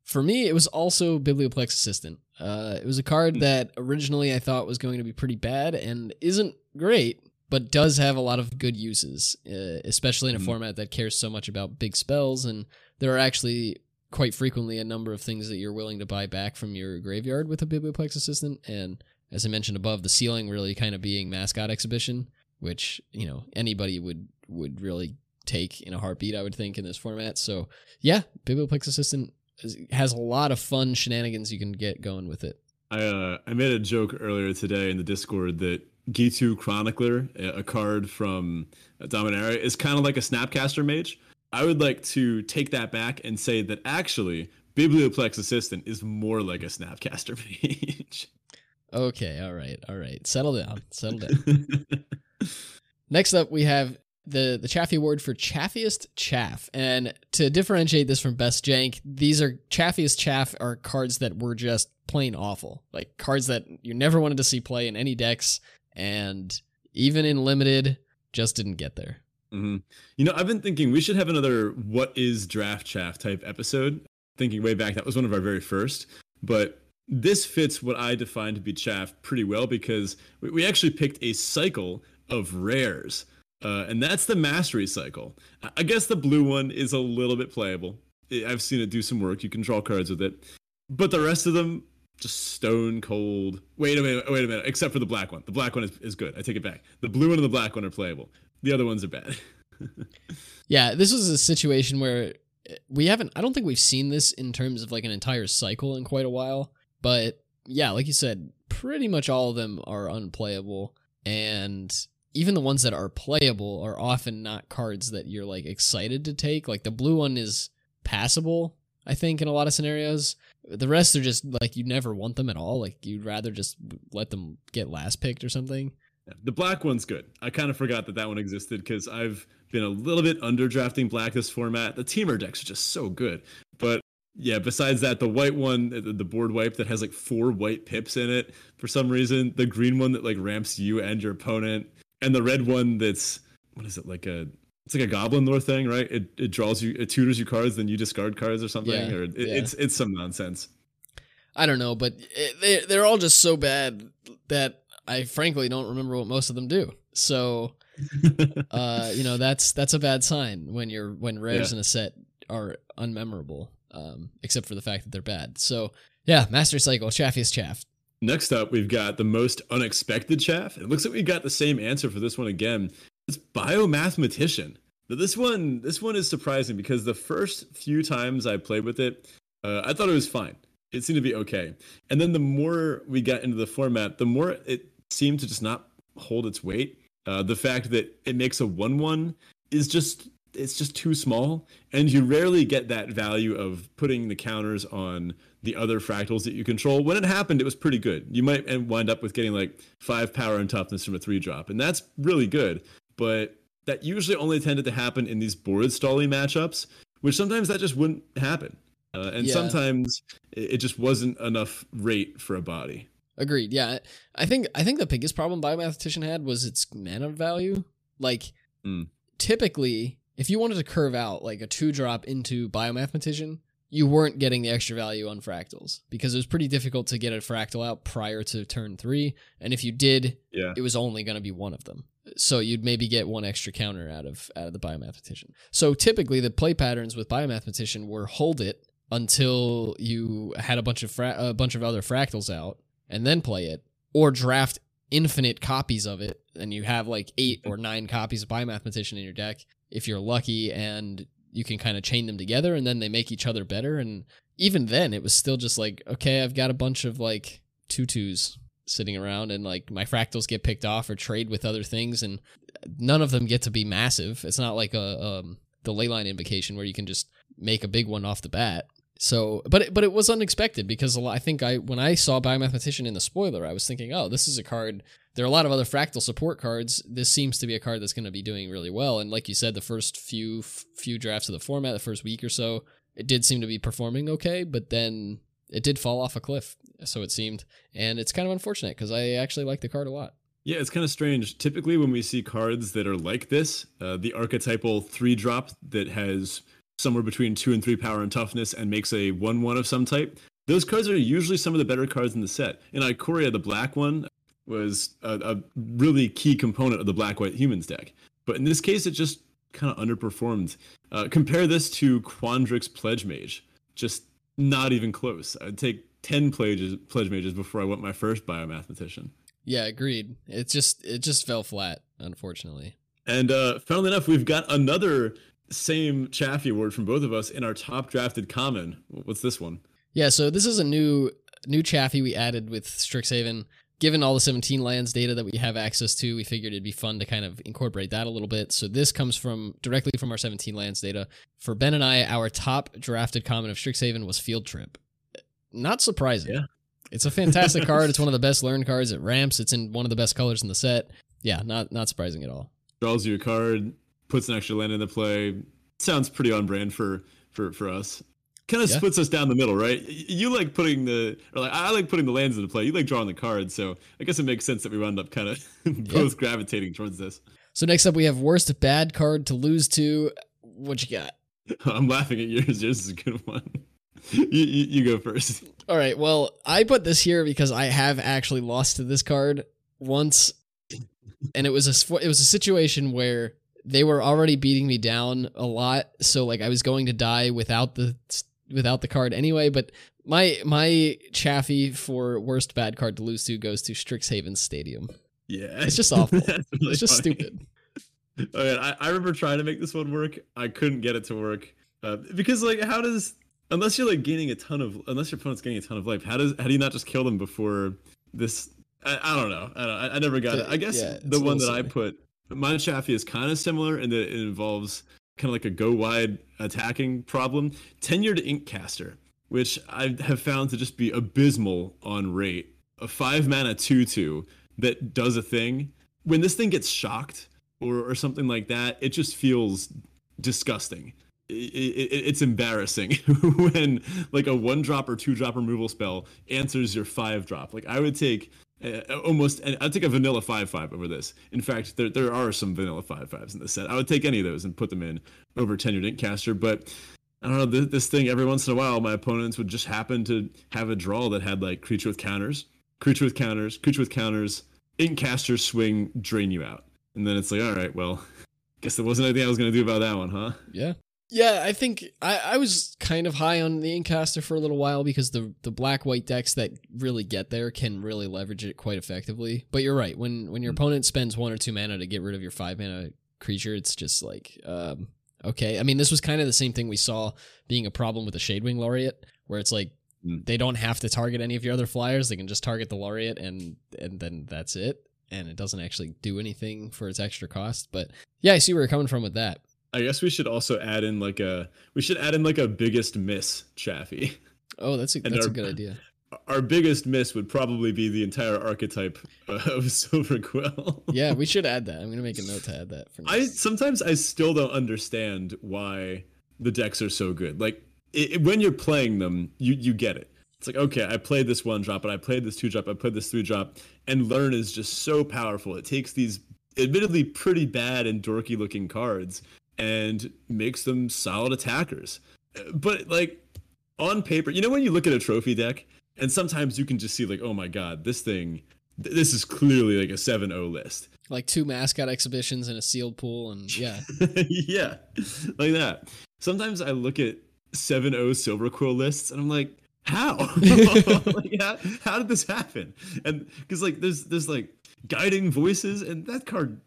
for me, it was also Biblioplex Assistant. Uh, it was a card hmm. that originally I thought was going to be pretty bad and isn't great, but does have a lot of good uses, uh, especially in a mm. format that cares so much about big spells. And there are actually quite frequently a number of things that you're willing to buy back from your graveyard with a Biblioplex Assistant. And as I mentioned above, the ceiling really kind of being mascot exhibition, which you know anybody would would really take in a heartbeat. I would think in this format. So yeah, Biblioplex Assistant has a lot of fun shenanigans you can get going with it. I uh, I made a joke earlier today in the Discord that Ghitu Chronicler, a card from Dominaria, is kind of like a Snapcaster Mage. I would like to take that back and say that actually Biblioplex Assistant is more like a Snapcaster Mage. Okay, all right, all right. Settle down, settle down. Next up, we have the the Chaffee Award for Chaffiest Chaff, and to differentiate this from Best Jank, these are Chaffiest Chaff are cards that were just plain awful, like cards that you never wanted to see play in any decks, and even in limited, just didn't get there. Mm-hmm. You know, I've been thinking we should have another "What is Draft Chaff" type episode. Thinking way back, that was one of our very first, but this fits what I define to be chaff pretty well because we actually picked a cycle of rares. Uh, and that's the mastery cycle. I guess the blue one is a little bit playable. I've seen it do some work. You can draw cards with it. But the rest of them, just stone cold. Wait a minute, wait a minute. Except for the black one. The black one is, is good. I take it back. The blue one and the black one are playable. The other ones are bad. yeah, this was a situation where eh, we haven't, I don't think we've seen this in terms of like an entire cycle in quite a while. But yeah, like you said, pretty much all of them are unplayable. And even the ones that are playable are often not cards that you're like excited to take. Like the blue one is passable, I think, in a lot of scenarios. The rest are just like you never want them at all. Like you'd rather just let them get last picked or something. The black one's good. I kind of forgot that that one existed because I've been a little bit under drafting black this format. The teamer decks are just so good. But yeah, besides that, the white one, the board wipe that has like four white pips in it for some reason, the green one that like ramps you and your opponent, and the red one that's what is it like a it's like a goblin lore thing, right? It it draws you, it tutors you cards, then you discard cards or something, yeah, or it, yeah. it's it's some nonsense. I don't know, but it, they they're all just so bad that I frankly don't remember what most of them do. So, uh, you know, that's that's a bad sign when you're when rares yeah. in a set are unmemorable, um, except for the fact that they're bad. So, yeah, Master Cycle, Chaffiest Chaff. Next up, we've got the most unexpected chaff. It looks like we got the same answer for this one again. It's biomathematician. This one, this one is surprising because the first few times I played with it, uh, I thought it was fine. It seemed to be okay, and then the more we got into the format, the more it seemed to just not hold its weight. Uh, the fact that it makes a one-one is just it's just too small, and you rarely get that value of putting the counters on the other fractals that you control. When it happened, it was pretty good. You might wind up with getting like five power and toughness from a three drop, and that's really good. But that usually only tended to happen in these board stalling matchups, which sometimes that just wouldn't happen. Uh, and yeah. sometimes it just wasn't enough rate for a body. Agreed. Yeah, I think I think the biggest problem Biomathematician had was its mana value. Like, mm. typically, if you wanted to curve out like a two drop into Biomathematician, you weren't getting the extra value on fractals because it was pretty difficult to get a fractal out prior to turn three. And if you did, yeah. it was only going to be one of them. So you'd maybe get one extra counter out of out of the biomathematician. So typically the play patterns with biomathematician were hold it until you had a bunch of fra- a bunch of other fractals out and then play it, or draft infinite copies of it and you have like eight or nine copies of biomathematician in your deck if you're lucky and you can kind of chain them together and then they make each other better. And even then, it was still just like, okay, I've got a bunch of like tutus sitting around and like my fractals get picked off or trade with other things and none of them get to be massive. It's not like a um, the leyline invocation where you can just make a big one off the bat. So, but it, but it was unexpected because a lot, I think I when I saw Biomathematician in the spoiler, I was thinking, oh, this is a card. There are a lot of other fractal support cards. This seems to be a card that's going to be doing really well. And like you said, the first few few drafts of the format, the first week or so, it did seem to be performing okay, but then it did fall off a cliff. So it seemed, and it's kind of unfortunate because I actually like the card a lot. Yeah, it's kind of strange. Typically, when we see cards that are like this, uh, the archetypal three drop that has somewhere between two and three power and toughness and makes a one one of some type. Those cards are usually some of the better cards in the set. In Ikoria, the black one was a, a really key component of the black white humans deck. But in this case, it just kind of underperformed. Uh, compare this to Quandrix Pledge Mage. Just not even close. I'd take 10 pledges, pledge mages before I went my first biomathematician. Yeah, agreed. It just it just fell flat, unfortunately. And uh, funnily enough, we've got another same Chaffee word from both of us in our top drafted common. What's this one? Yeah, so this is a new new Chaffee we added with Strixhaven. Given all the 17 lands data that we have access to, we figured it'd be fun to kind of incorporate that a little bit. So this comes from directly from our 17 lands data. For Ben and I, our top drafted common of Strixhaven was Field Trip. Not surprising. Yeah. It's a fantastic card. It's one of the best learned cards. It ramps. It's in one of the best colors in the set. Yeah, not not surprising at all. Draws you a card, puts an extra land into play. Sounds pretty on brand for for for us. Kind of Yeah. splits us down the middle, right? You like putting the, or like I like putting the lands into play. You like drawing the cards, so I guess it makes sense that we wound up kind of both gravitating towards this. So next up, we have worst bad card to lose to. What you got? I'm laughing at yours. Yours is a good one. You, you, you go first. All right. Well, I put this here because I have actually lost to this card once, and it was a it was a situation where they were already beating me down a lot. So like I was going to die without the without the card anyway. But my my Chaffee for worst bad card to lose to goes to Strixhaven Stadium. Yeah, It's just awful. Really It's just funny. stupid. Oh, man, I, I remember trying to make this one work. I couldn't get it to work uh, because, like, how does unless you're like gaining a ton of unless your opponent's gaining a ton of life, how does how do you not just kill them before this? I, I don't know. I, don't, I, I never got it. I guess Yeah, the one that little I put, my Chaffee is kind of similar in that it involves kind of like a go wide attacking problem. Tenured Inkcaster, which I have found to just be abysmal on rate. A five mana two two that does a thing. When this thing gets shocked or, or something like that, it just feels disgusting. It, it, it's embarrassing when like a one drop or two drop removal spell answers your five drop. Like I would take uh, almost, I'd take a vanilla five five over this. In fact, there there are some vanilla five fives in the set. I would take any of those and put them in over tenured Inkcaster. But I don't know this, this thing. Every once in a while, my opponents would just happen to have a draw that had like creature with counters, creature with counters, creature with counters, Inkcaster swing, drain you out. And then it's like, all right, well, guess there wasn't anything I was gonna do about that one, huh? Yeah. Yeah, I think I, I was kind of high on the Inkcaster for a little while because the the black white decks that really get there can really leverage it quite effectively. But you're right. When when your opponent spends one or two mana to get rid of your five mana creature, it's just like um, okay. I mean, this was kind of the same thing we saw being a problem with the Shadewing Laureate, where it's like Mm. they don't have to target any of your other flyers; they can just target the Laureate, and and then that's it. And it doesn't actually do anything for its extra cost. But yeah, I see where you're coming from with that. I guess we should also add in like a we should add in like a biggest miss Chaffee. Oh, that's a, And that's a good idea. Our biggest miss would probably be the entire archetype of Silverquill. Yeah, we should add that. I'm gonna make a note to add that for I sometimes I still don't understand why the decks are so good. Like it, it- when you're playing them, you you get it. It's like okay, I played this one drop, and I played this two drop, I played this three drop, and learn is just so powerful. It takes these admittedly pretty bad and dorky looking cards and makes them solid attackers. But like on paper, you know when you look at a trophy deck and sometimes you can just see like, oh my god, this thing th- this is clearly like a 7-0 list. like two mascot exhibitions and a sealed pool, and yeah, yeah, like that. Sometimes I look at 7-0 Silverquill lists and I'm like, how? like, how? How did this happen? And because like there's there's like guiding voices and that card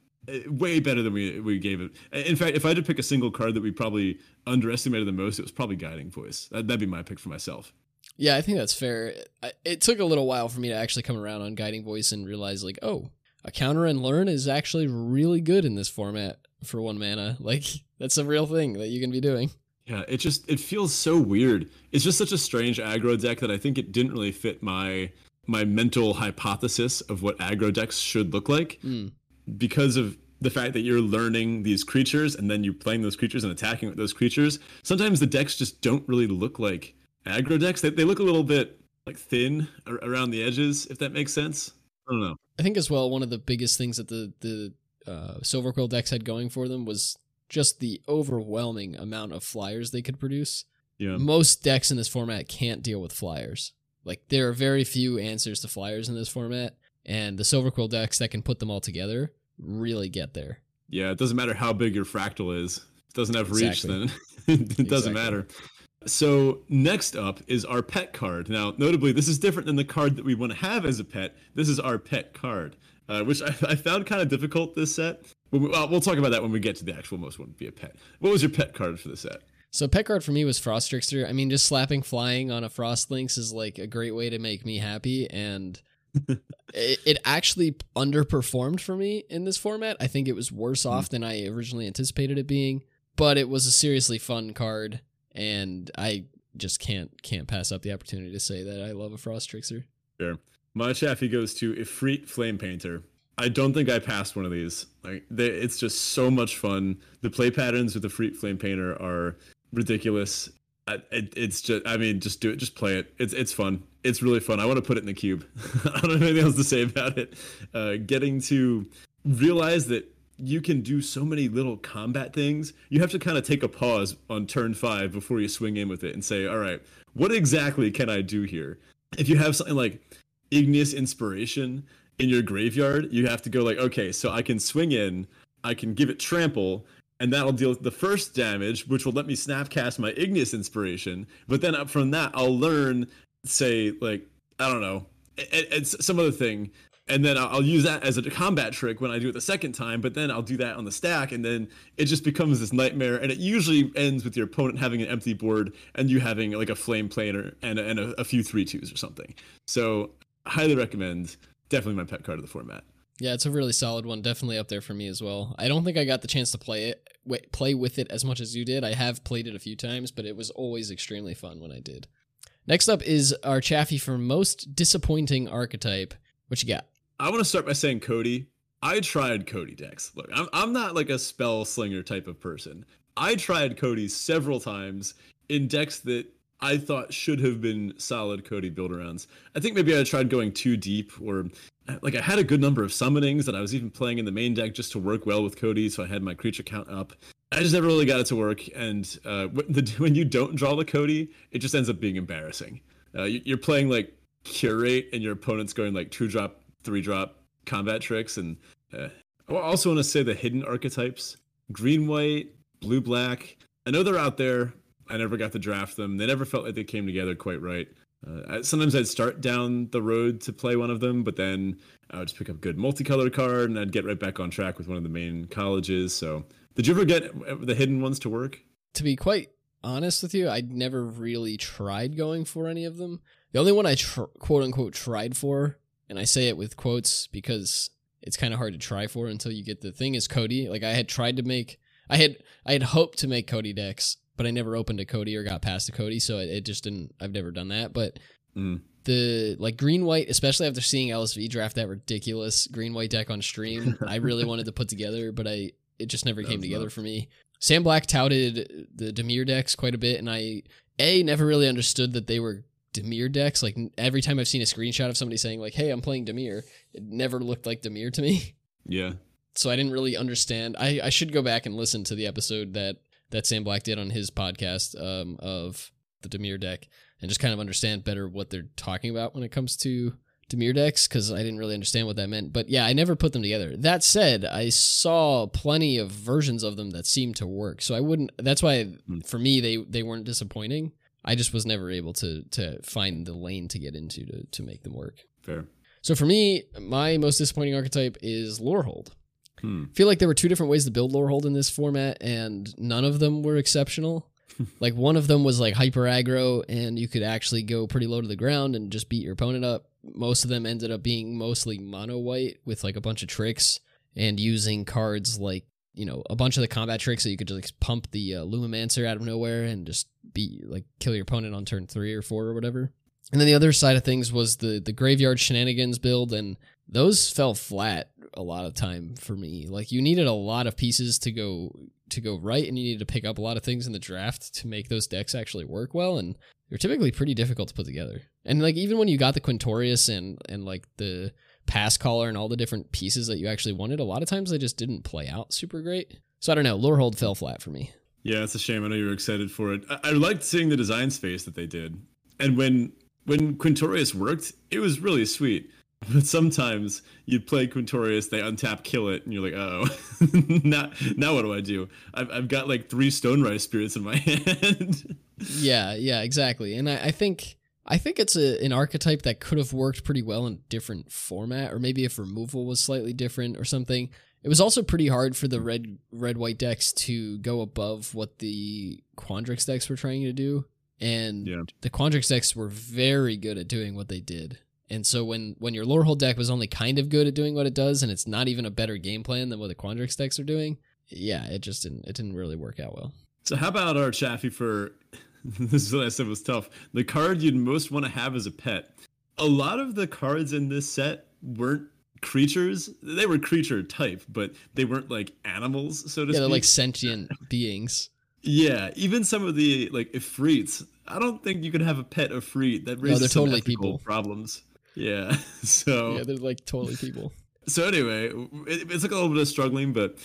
way better than we we gave it. In fact, if I had to pick a single card that we probably underestimated the most, it was probably guiding voice. That, that'd be my pick for myself. yeah, I think that's fair. I, it took a little while for me to actually come around on guiding voice and realize like, oh, a counter and learn is actually really good in this format for one mana. Like that's a real thing that you can be doing. Yeah, it just it feels so weird. It's just such a strange aggro deck that I think it didn't really fit my my mental hypothesis of what aggro decks should look like Mm. Because of the fact that you're learning these creatures and then you're playing those creatures and attacking with those creatures. Sometimes the decks just don't really look like aggro decks. They, they look a little bit like thin ar- around the edges, if that makes sense. I don't know. I think as well one of the biggest things that the the uh, Silverquill decks had going for them was just the overwhelming amount of flyers they could produce. Yeah. Most decks in this format can't deal with flyers. Like there are very few answers to flyers in this format, and the Silverquill decks that can put them all together really get there. Yeah, it doesn't matter how big your fractal is. If it doesn't have reach, then it doesn't Exactly. matter. So next up is our pet card. Now, notably, this is different than the card that we want to have as a pet. This is our pet card, uh, which I, I, found kind of difficult this set. We, well, we'll talk about that when we get to the actual most one be a pet. What was your pet card for the set? So pet card for me was Frost Trickster. I mean, just slapping flying on a Frost Lynx is like a great way to make me happy, and it, it, actually underperformed for me in this format. I think it was worse mm. off than I originally anticipated it being, but it was a seriously fun card and I just can't can't pass up the opportunity to say that I love a Frost Trickster. Sure. My chaffee goes to Efreet Flamepainter. I don't think I passed one of these. Like they, it's just so much fun. The play patterns with the Efreet Flamepainter are ridiculous. It, it's just, I mean, just do it. Just play it. It's it's fun. It's really fun. I want to put it in the cube. I don't have anything else to say about it. Uh, getting to realize that you can do so many little combat things. You have to kind of take a pause on turn five before you swing in with it and say, all right, what exactly can I do here? If you have something like igneous inspiration in your graveyard, you have to go like, okay, so I can swing in, I can give it trample, and that'll deal the first damage, which will let me snapcast my igneous inspiration. But then up from that, I'll learn, say, like, I don't know, it's some other thing and then I'll use that as a combat trick when I do it the second time. But then I'll do that on the stack, and then it just becomes this nightmare. And it usually ends with your opponent having an empty board and you having like a flame planer and and a, a few three twos or something. So highly recommend. Definitely my pet card of the format. Yeah, it's a really solid one. Definitely up there for me as well. I don't think I got the chance to play it, play with it as much as you did. I have played it a few times, but it was always extremely fun when I did. Next up is our Chaffee for most disappointing archetype. What you got? I want to start by saying Codie. I tried Codie decks. Look, I'm I'm not like a spell slinger type of person. I tried Codie several times in decks that I thought should have been solid Codie build arounds. I think maybe I tried going too deep or like I had a good number of summonings that I was even playing in the main deck just to work well with Codie, so I had my creature count up. I just never really got it to work, and uh, when you don't draw the Codie, it just ends up being embarrassing. Uh, you're playing like curate, and your opponent's going like two drop three drop combat tricks. And uh, I also want to say the hidden archetypes green, white, blue, black. I know they're out there. I never got to draft them. They never felt like they came together quite right. Uh, sometimes I'd start down the road to play one of them, but then I would just pick up a good multicolored card and I'd get right back on track with one of the main colleges. So, did you ever get the hidden ones to work? To be quite honest with you, I never really tried going for any of them. The only one I tr- quote unquote tried for and I say it with quotes because it's kind of hard to try for until you get the thing is Codie. Like I had tried to make, I had I had hoped to make Codie decks, but I never opened a Codie or got past a Codie, so it, it just didn't. I've never done that, but. Mm. The like green white, especially after seeing LSV draft that ridiculous green white deck on stream, I really wanted to put together, but I it just never came together not. for me. Sam Black touted the Dimir decks quite a bit, and I a never really understood that they were Dimir decks. Like every time I've seen a screenshot of somebody saying like, "Hey, I'm playing Dimir," it never looked like Dimir to me. Yeah. So I didn't really understand. I I should go back and listen to the episode that that Sam Black did on his podcast um, of the Dimir deck and just kind of understand better what they're talking about when it comes to Dimir decks because I didn't really understand what that meant. But yeah, I never put them together. That said, I saw plenty of versions of them that seemed to work. So I wouldn't. That's why mm. for me they they weren't disappointing. I just was never able to to find the lane to get into to to make them work. Fair. So for me, my most disappointing archetype is Lorehold. Hmm. I feel like there were two different ways to build Lorehold in this format, and none of them were exceptional. like one of them was like hyper aggro, and you could actually go pretty low to the ground and just beat your opponent up. Most of them ended up being mostly mono white with like a bunch of tricks and using cards like you know a bunch of the combat tricks that you could just like, pump the uh, Lumimancer out of nowhere and just beat like kill your opponent on turn three or four or whatever. And then the other side of things was the the graveyard shenanigans build, and those fell flat a lot of time for me. Like you needed a lot of pieces to go to go right, and you needed to pick up a lot of things in the draft to make those decks actually work well, and they're typically pretty difficult to put together. And like even when you got the Quintorius and and like the pass caller and all the different pieces that you actually wanted, a lot of times they just didn't play out super great. So I don't know. Lorehold fell flat for me. Yeah, it's a shame. I know you were excited for it. I, I liked seeing the design space that they did, and when when Quintorius worked, it was really sweet. But sometimes you'd play Quintorius, they untap, kill it, and you're like, oh, now, now what do I do? I've, I've got like three Stonerise spirits in my hand. yeah, yeah, exactly. And I, I think I think it's a, an archetype that could have worked pretty well in a different format, or maybe if removal was slightly different or something. It was also pretty hard for the red red white decks to go above what the Quandrix decks were trying to do. And Yeah. the Quandrix decks were very good at doing what they did. And so when when your Lorehold deck was only kind of good at doing what it does, and it's not even a better game plan than what the Quandrix decks are doing, yeah, it just didn't it didn't really work out well. So how about our Chaffee for this is what I said was tough. The card you'd most want to have as a pet. A lot of the cards in this set weren't creatures. They were creature type, but they weren't like animals, so to Yeah, they're speak. like sentient beings. yeah, even some of the like Ifrits. I don't think you could have a pet Ifrit that raises they're some totally people. problems. Yeah. So Yeah, they're like totally people. so anyway, it, it's like a little bit of struggling, but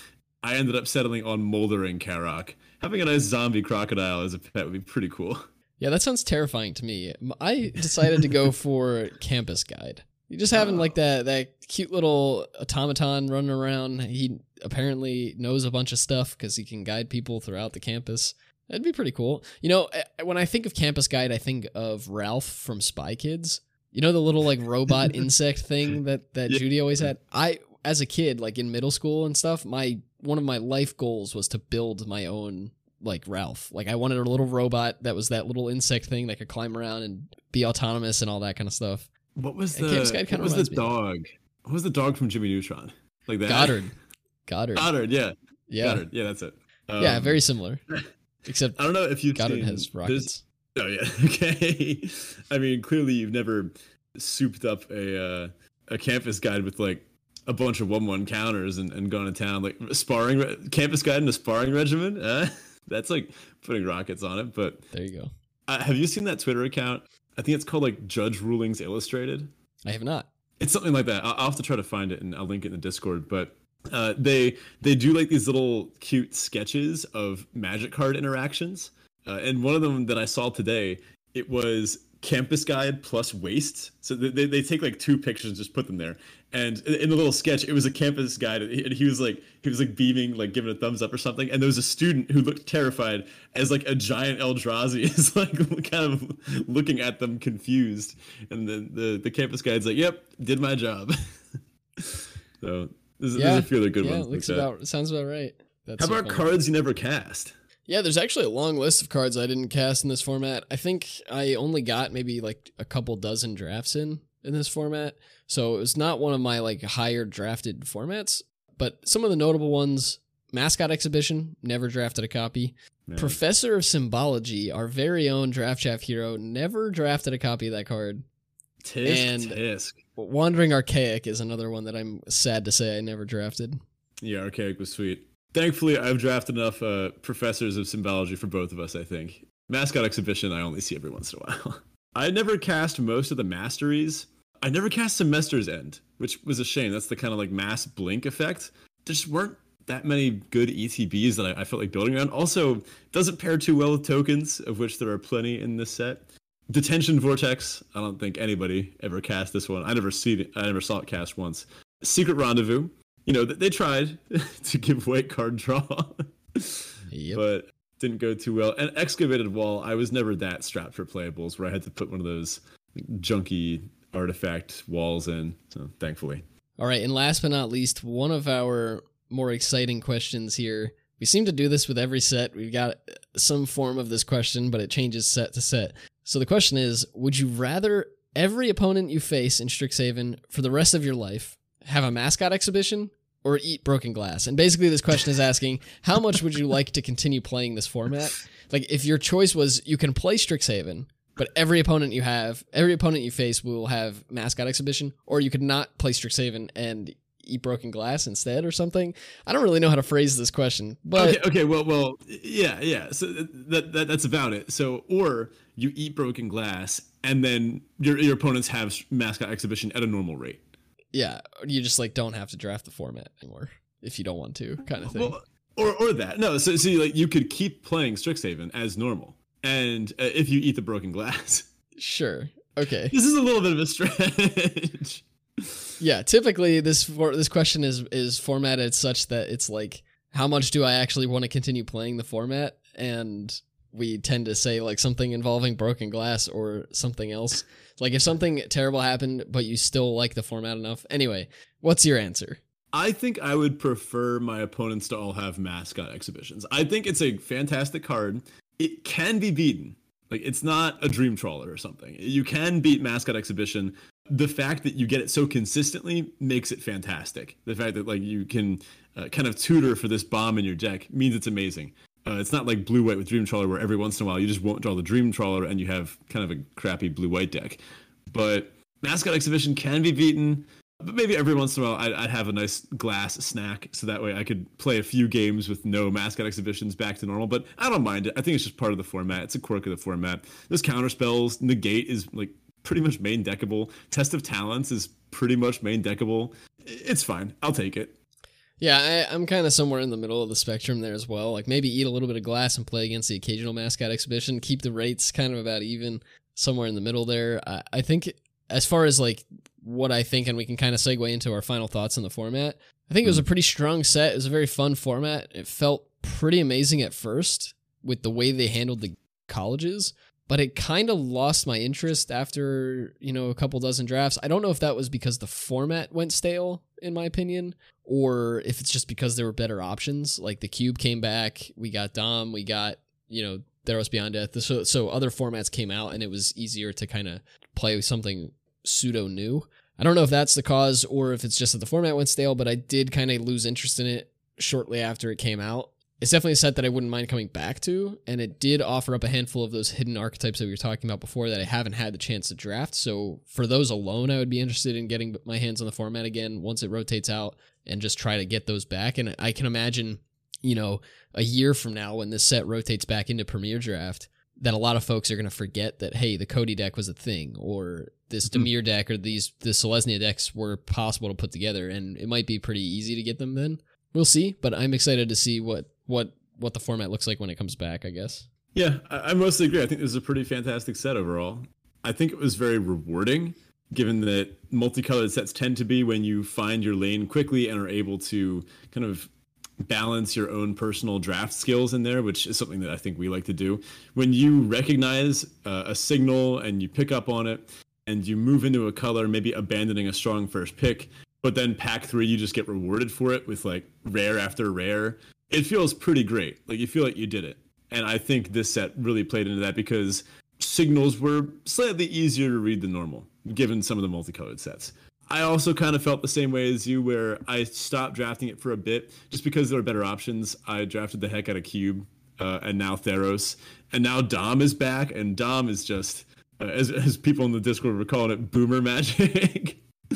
I ended up settling on Moldering Karok. Having a nice zombie crocodile as a pet would be pretty cool. Yeah, that sounds terrifying to me. I decided to go for Campus Guide. You just having like that that cute little automaton running around. He apparently knows a bunch of stuff because he can guide people throughout the campus. That'd be pretty cool. You know, eh, when I think of Campus Guide, I think of Ralph from Spy Kids. You know the little like robot insect thing that that Yeah. Judy always had. I as a kid, like in middle school and stuff, my one of my life goals was to build my own like Ralph. Like I wanted a little robot that was that little insect thing that could climb around and be autonomous and all that kind of stuff. What was And the Guide what was the dog? What was the dog from Jimmy Neutron? Like that? Goddard. Goddard. Goddard, yeah. Yeah. Goddard, yeah, that's it. yeah, Um, very similar. Except I don't know if you've Goddard seen has rockets. Oh yeah, okay. I mean, clearly you've never souped up a uh, a campus guide with like a bunch of one one counters and, and gone to town like sparring re- campus guide and a sparring regimen. Uh, that's like putting rockets on it. But There you go. uh, have you seen that Twitter account? I think it's called like Judge Rulings Illustrated. I have not. It's something like that. I'll, I'll have to try to find it and I'll link it in the Discord. But uh, they they do like these little cute sketches of magic card interactions. Uh, and one of them that I saw today, it was campus guide plus waste. So they, they, take like two pictures and just put them there. And in the little sketch, it was a campus guide, and he was like he was like beaming, like giving a thumbs up or something. And there was a student who looked terrified, as like a giant Eldrazi is like kind of looking at them confused. And then the the campus guide's like, "Yep, did my job." so there's, Yeah. there's a few other good yeah, ones. it like looks about sounds about right. That's How so about funny. cards you never cast? Yeah, there's actually a long list of cards I didn't cast in this format. I think I only got maybe like a couple dozen drafts in in this format. So it was not one of my like higher drafted formats, but some of the notable ones, Mascot Exhibition, never drafted a copy. Man. Professor of Symbology, our very own draft chaff hero, never drafted a copy of that card. Tisk, and- tisk. Wandering Archaic is another one that I'm sad to say I never drafted. Yeah, Archaic was sweet. Thankfully, I've drafted enough uh, professors of symbology for both of us, I think. Mascot exhibition, I only see every once in a while. I never cast most of the masteries. I never cast Semester's End, which was a shame. That's the kind of like mass blink effect. There just weren't that many good ETBs that I, I felt like building around. Also, doesn't pair too well with tokens, of which there are plenty in this set. Detention Vortex, I don't think anybody ever cast this one. I never see it, I never saw it cast once. Secret Rendezvous, you know, th- they tried to give away card draw, Yep. but didn't go too well. And Excavated Wall, I was never that strapped for playables where I had to put one of those junky artifact walls in. So thankfully. All right, and last but not least, one of our more exciting questions here. We seem to do this with every set. We've got some form of this question, but it changes set to set. So the question is Would you rather every opponent you face in Strixhaven for the rest of your life have a mascot exhibition or eat broken glass? And basically, this question is asking how much would you like to continue playing this format? Like, if your choice was you can play Strixhaven, but every opponent you have, every opponent you face will have mascot exhibition, or you could not play Strixhaven and eat broken glass instead, or something. I don't really know how to phrase this question, but okay, okay, well, well, yeah, yeah. So uh, that, that that's about it. So, or you eat broken glass, and then your your opponents have mascot exhibition at a normal rate. Yeah, you just like don't have to draft the format anymore if you don't want to, kind of thing. Well, or or that no. So see, like you could keep playing Strixhaven as normal, and uh, if you eat the broken glass, sure. Okay. this is a little bit of a stretch. Yeah, typically this for, this question is is formatted such that it's like how much do I actually want to continue playing the format and we tend to say like something involving broken glass or something else. Like if something terrible happened but you still like the format enough. Anyway, what's your answer? I think I would prefer my opponents to all have mascot exhibitions. I think it's a fantastic card. It can be beaten. Like it's not a dream trawler or something. You can beat mascot exhibition. The fact that you get it so consistently makes it fantastic. The fact that like you can uh, kind of tutor for this bomb in your deck means it's amazing. Uh, it's not like blue white with dream trawler where every once in a while you just won't draw the dream trawler and you have kind of a crappy blue white deck. But mascot exhibition can be beaten. But maybe every once in a while I'd, I'd, have a nice glass snack so that way I could play a few games with no mascot exhibitions back to normal. But I don't mind it. I think it's just part of the format. It's a quirk of the format. Those counter spells, negate is like pretty much main deckable. Test of talents is pretty much main deckable. It's fine. I'll take it. Yeah, I, am kind of somewhere in the middle of the spectrum there as well. Like maybe eat a little bit of glass and play against the occasional mascot exhibition. Keep the rates kind of about even, somewhere in the middle there. I, I think as far as like what I think, and we can kind of segue into our final thoughts on the format. I think it was a hmm. pretty strong set. It was a very fun format. It felt pretty amazing at first with the way they handled the colleges, but it kind of lost my interest after, you know, a couple dozen drafts. I don't know if that was because the format went stale, in my opinion, or if it's just because there were better options. Like the cube came back, we got Dom, we got, you know, Theros Beyond Death. So, so other formats came out and it was easier to kind of play something pseudo new. I don't know if that's the cause or if it's just that the format went stale, but I did kind of lose interest in it shortly after it came out. It's definitely a set that I wouldn't mind coming back to, and it did offer up a handful of those hidden archetypes that we were talking about before that I haven't had the chance to draft. So for those alone, I would be interested in getting my hands on the format again once it rotates out and just try to get those back. And I can imagine, you know, a year from now when this set rotates back into Premier Draft, that a lot of folks are going to forget that hey the Codie deck was a thing or this mm-hmm. Dimir deck or these the Selesnya decks were possible to put together and it might be pretty easy to get them then. We'll see, but I'm excited to see what what what the format looks like when it comes back, I guess. Yeah, I, I mostly agree. I think this is a pretty fantastic set overall. I think it was very rewarding given that multicolored sets tend to be when you find your lane quickly and are able to kind of balance your own personal draft skills in there, which is something that I think we like to do. When you recognize uh, a signal and you pick up on it and you move into a color, maybe abandoning a strong first pick, but then pack three, you just get rewarded for it with like rare after rare. It feels pretty great. Like you feel like you did it. And I think this set really played into that because signals were slightly easier to read than normal, given some of the multicolored sets. I also kind of felt the same way as you, where I stopped drafting it for a bit just because there were better options. I drafted the heck out of Cube, uh, and now Theros, and now Dom is back, and Dom is just, uh, as as people in the Discord were calling it, boomer magic.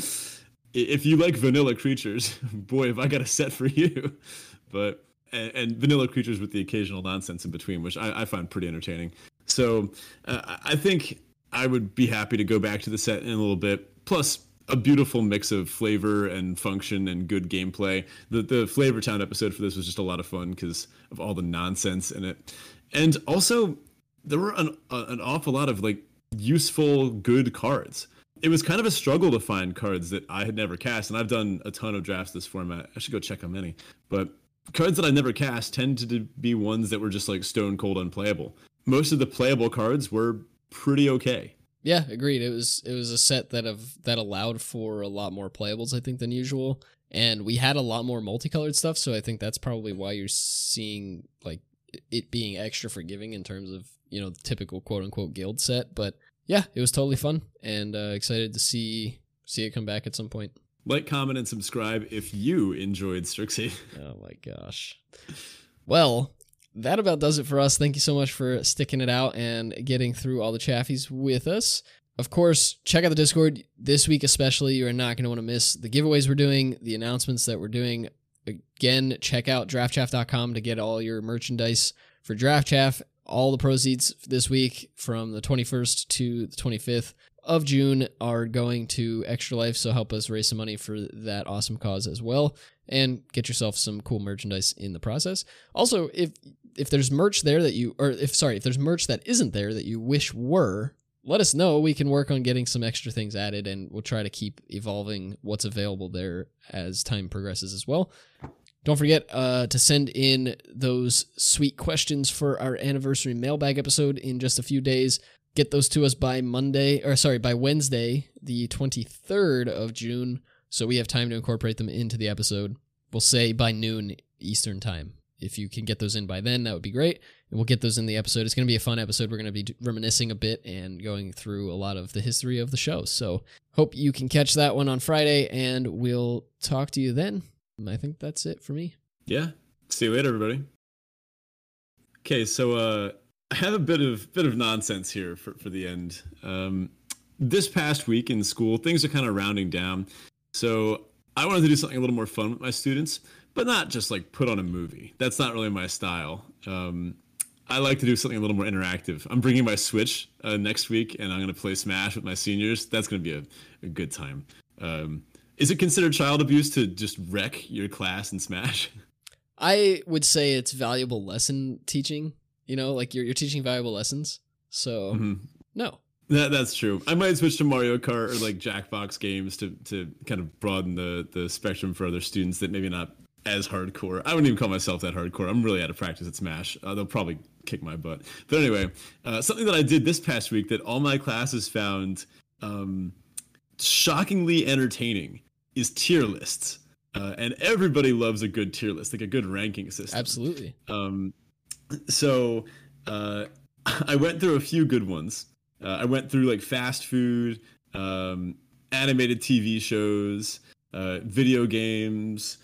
if you like vanilla creatures, boy, have I got a set for you. But and, and, vanilla creatures with the occasional nonsense in between, which I, I find pretty entertaining. So uh, I think I would be happy to go back to the set in a little bit. Plus, a beautiful mix of flavor and function and good gameplay. The the Flavor Town episode for this was just a lot of fun because of all the nonsense in it, and also there were an an awful lot of like useful good cards. It was kind of a struggle to find cards that I had never cast, and I've done a ton of drafts this format. I should go check how many, but cards that I never cast tend to be ones that were just like stone cold unplayable. Most of the playable cards were pretty okay. Yeah, agreed. It was it was a set that of that allowed for a lot more playables, I think, than usual. And we had a lot more multicolored stuff, so I think that's probably why you're seeing like it being extra forgiving in terms of, you know, the typical quote unquote guild set. But yeah, it was totally fun and uh, excited to see see it come back at some point. Like, comment, and subscribe if you enjoyed Strixie. Oh my gosh. Well, that about does it for us. Thank you so much for sticking it out and getting through all the chaffies with us. Of course, check out the Discord this week, especially. You are not going to want to miss the giveaways we're doing, the announcements that we're doing. Again, check out draftchaff.com to get all your merchandise for Draft Chaff. All the proceeds this week from the 21st to the 25th of June are going to Extra Life, so help us raise some money for that awesome cause as well and get yourself some cool merchandise in the process. Also, if if there's merch there that you or if sorry, if there's merch that isn't there that you wish were, let us know. We can work on getting some extra things added, and we'll try to keep evolving what's available there as time progresses as well. Don't forget uh, to send in those sweet questions for our anniversary mailbag episode in just a few days. Get those to us by Monday, or sorry, by Wednesday, the 23rd of June, so we have time to incorporate them into the episode. We'll say by noon Eastern time. If you can get those in by then, that would be great. And we'll get those in the episode. It's going to be a fun episode. We're going to be reminiscing a bit and going through a lot of the history of the show. So, hope you can catch that one on Friday, and we'll talk to you then. I think that's it for me. Yeah. See you later, everybody. Okay, so uh, I have a bit of bit of nonsense here for, for the end. Um, this past week in school, things are kind of rounding down. So I wanted to do something a little more fun with my students, but not just like put on a movie. That's not really my style. Um, I like to do something a little more interactive. I'm bringing my Switch uh, next week, and I'm going to play Smash with my seniors. That's going to be a, a good time. Um, is it considered child abuse to just wreck your class in Smash? I would say it's valuable lesson teaching. You know, like you're you're teaching valuable lessons. So mm-hmm. no. That that's true. I might switch to Mario Kart or like Jackbox games to to kind of broaden the the spectrum for other students that maybe not as hardcore. I wouldn't even call myself that hardcore. I'm really out of practice at Smash. Uh, they'll probably kick my butt. But anyway, uh, something that I did this past week that all my classes found um, shockingly entertaining is tier lists. Uh, and everybody loves a good tier list, like a good ranking system. Absolutely. Um, so uh, I went through a few good ones. Uh, I went through like fast food, um, animated TV shows, uh, video games,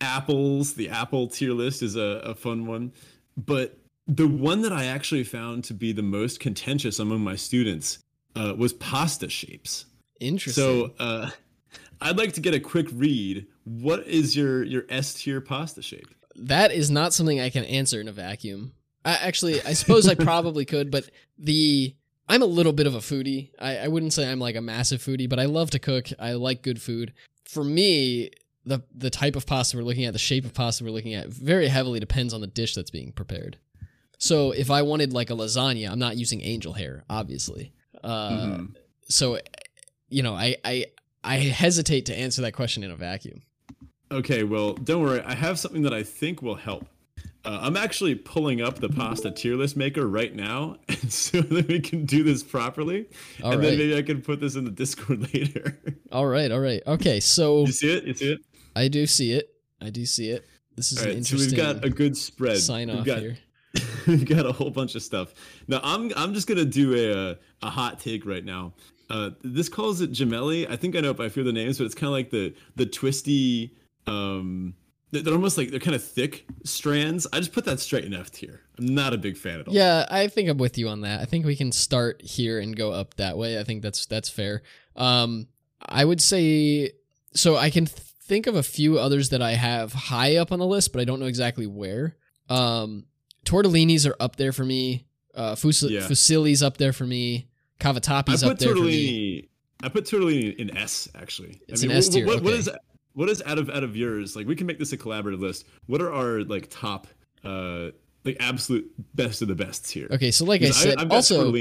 apples. The Apple tier list is a, a fun one. But the one that I actually found to be the most contentious among my students uh, was pasta shapes. Interesting. So uh, I'd like to get a quick read. What is your your S tier pasta shape? That is not something I can answer in a vacuum. I, actually, I suppose I probably could, but the I'm a little bit of a foodie. I, I wouldn't say I'm like a massive foodie, but I love to cook. I like good food. For me, the the type of pasta we're looking at, the shape of pasta we're looking at, very heavily depends on the dish that's being prepared. So if I wanted like a lasagna, I'm not using angel hair, obviously. Uh, mm-hmm. So, you know, I, I I hesitate to answer that question in a vacuum. Okay, well, don't worry. I have something that I think will help. Uh, I'm actually pulling up the pasta tier list maker right now, so that we can do this properly, all and right. then maybe I can put this in the Discord later. all right, all right, okay. So you see it? You see it? I do see it. I do see it. This is all right, interesting. So we've got a good spread. Sign off got, here. we've got a whole bunch of stuff. Now I'm I'm just gonna do a a hot take right now. Uh, this calls it gemelli. I think I know if I fear the names, but it's kind of like the the twisty. Um, they're almost like they're kind of thick strands. I just put that straight in F tier. I'm not a big fan at all. Yeah, I think I'm with you on that. I think we can start here and go up that way. I think that's that's fair. Um, I would say so. I can think of a few others that I have high up on the list, but I don't know exactly where. Um, tortellinis are up there for me. Uh, Fus- yeah. Fusilli's up there for me. Cavatappi's up there for me. I put tortellini in S actually. It's I mean, an S tier. What, okay. what is what is out of out of yours? Like we can make this a collaborative list. What are our like top uh like absolute best of the bests here? Okay, so like I said, I, also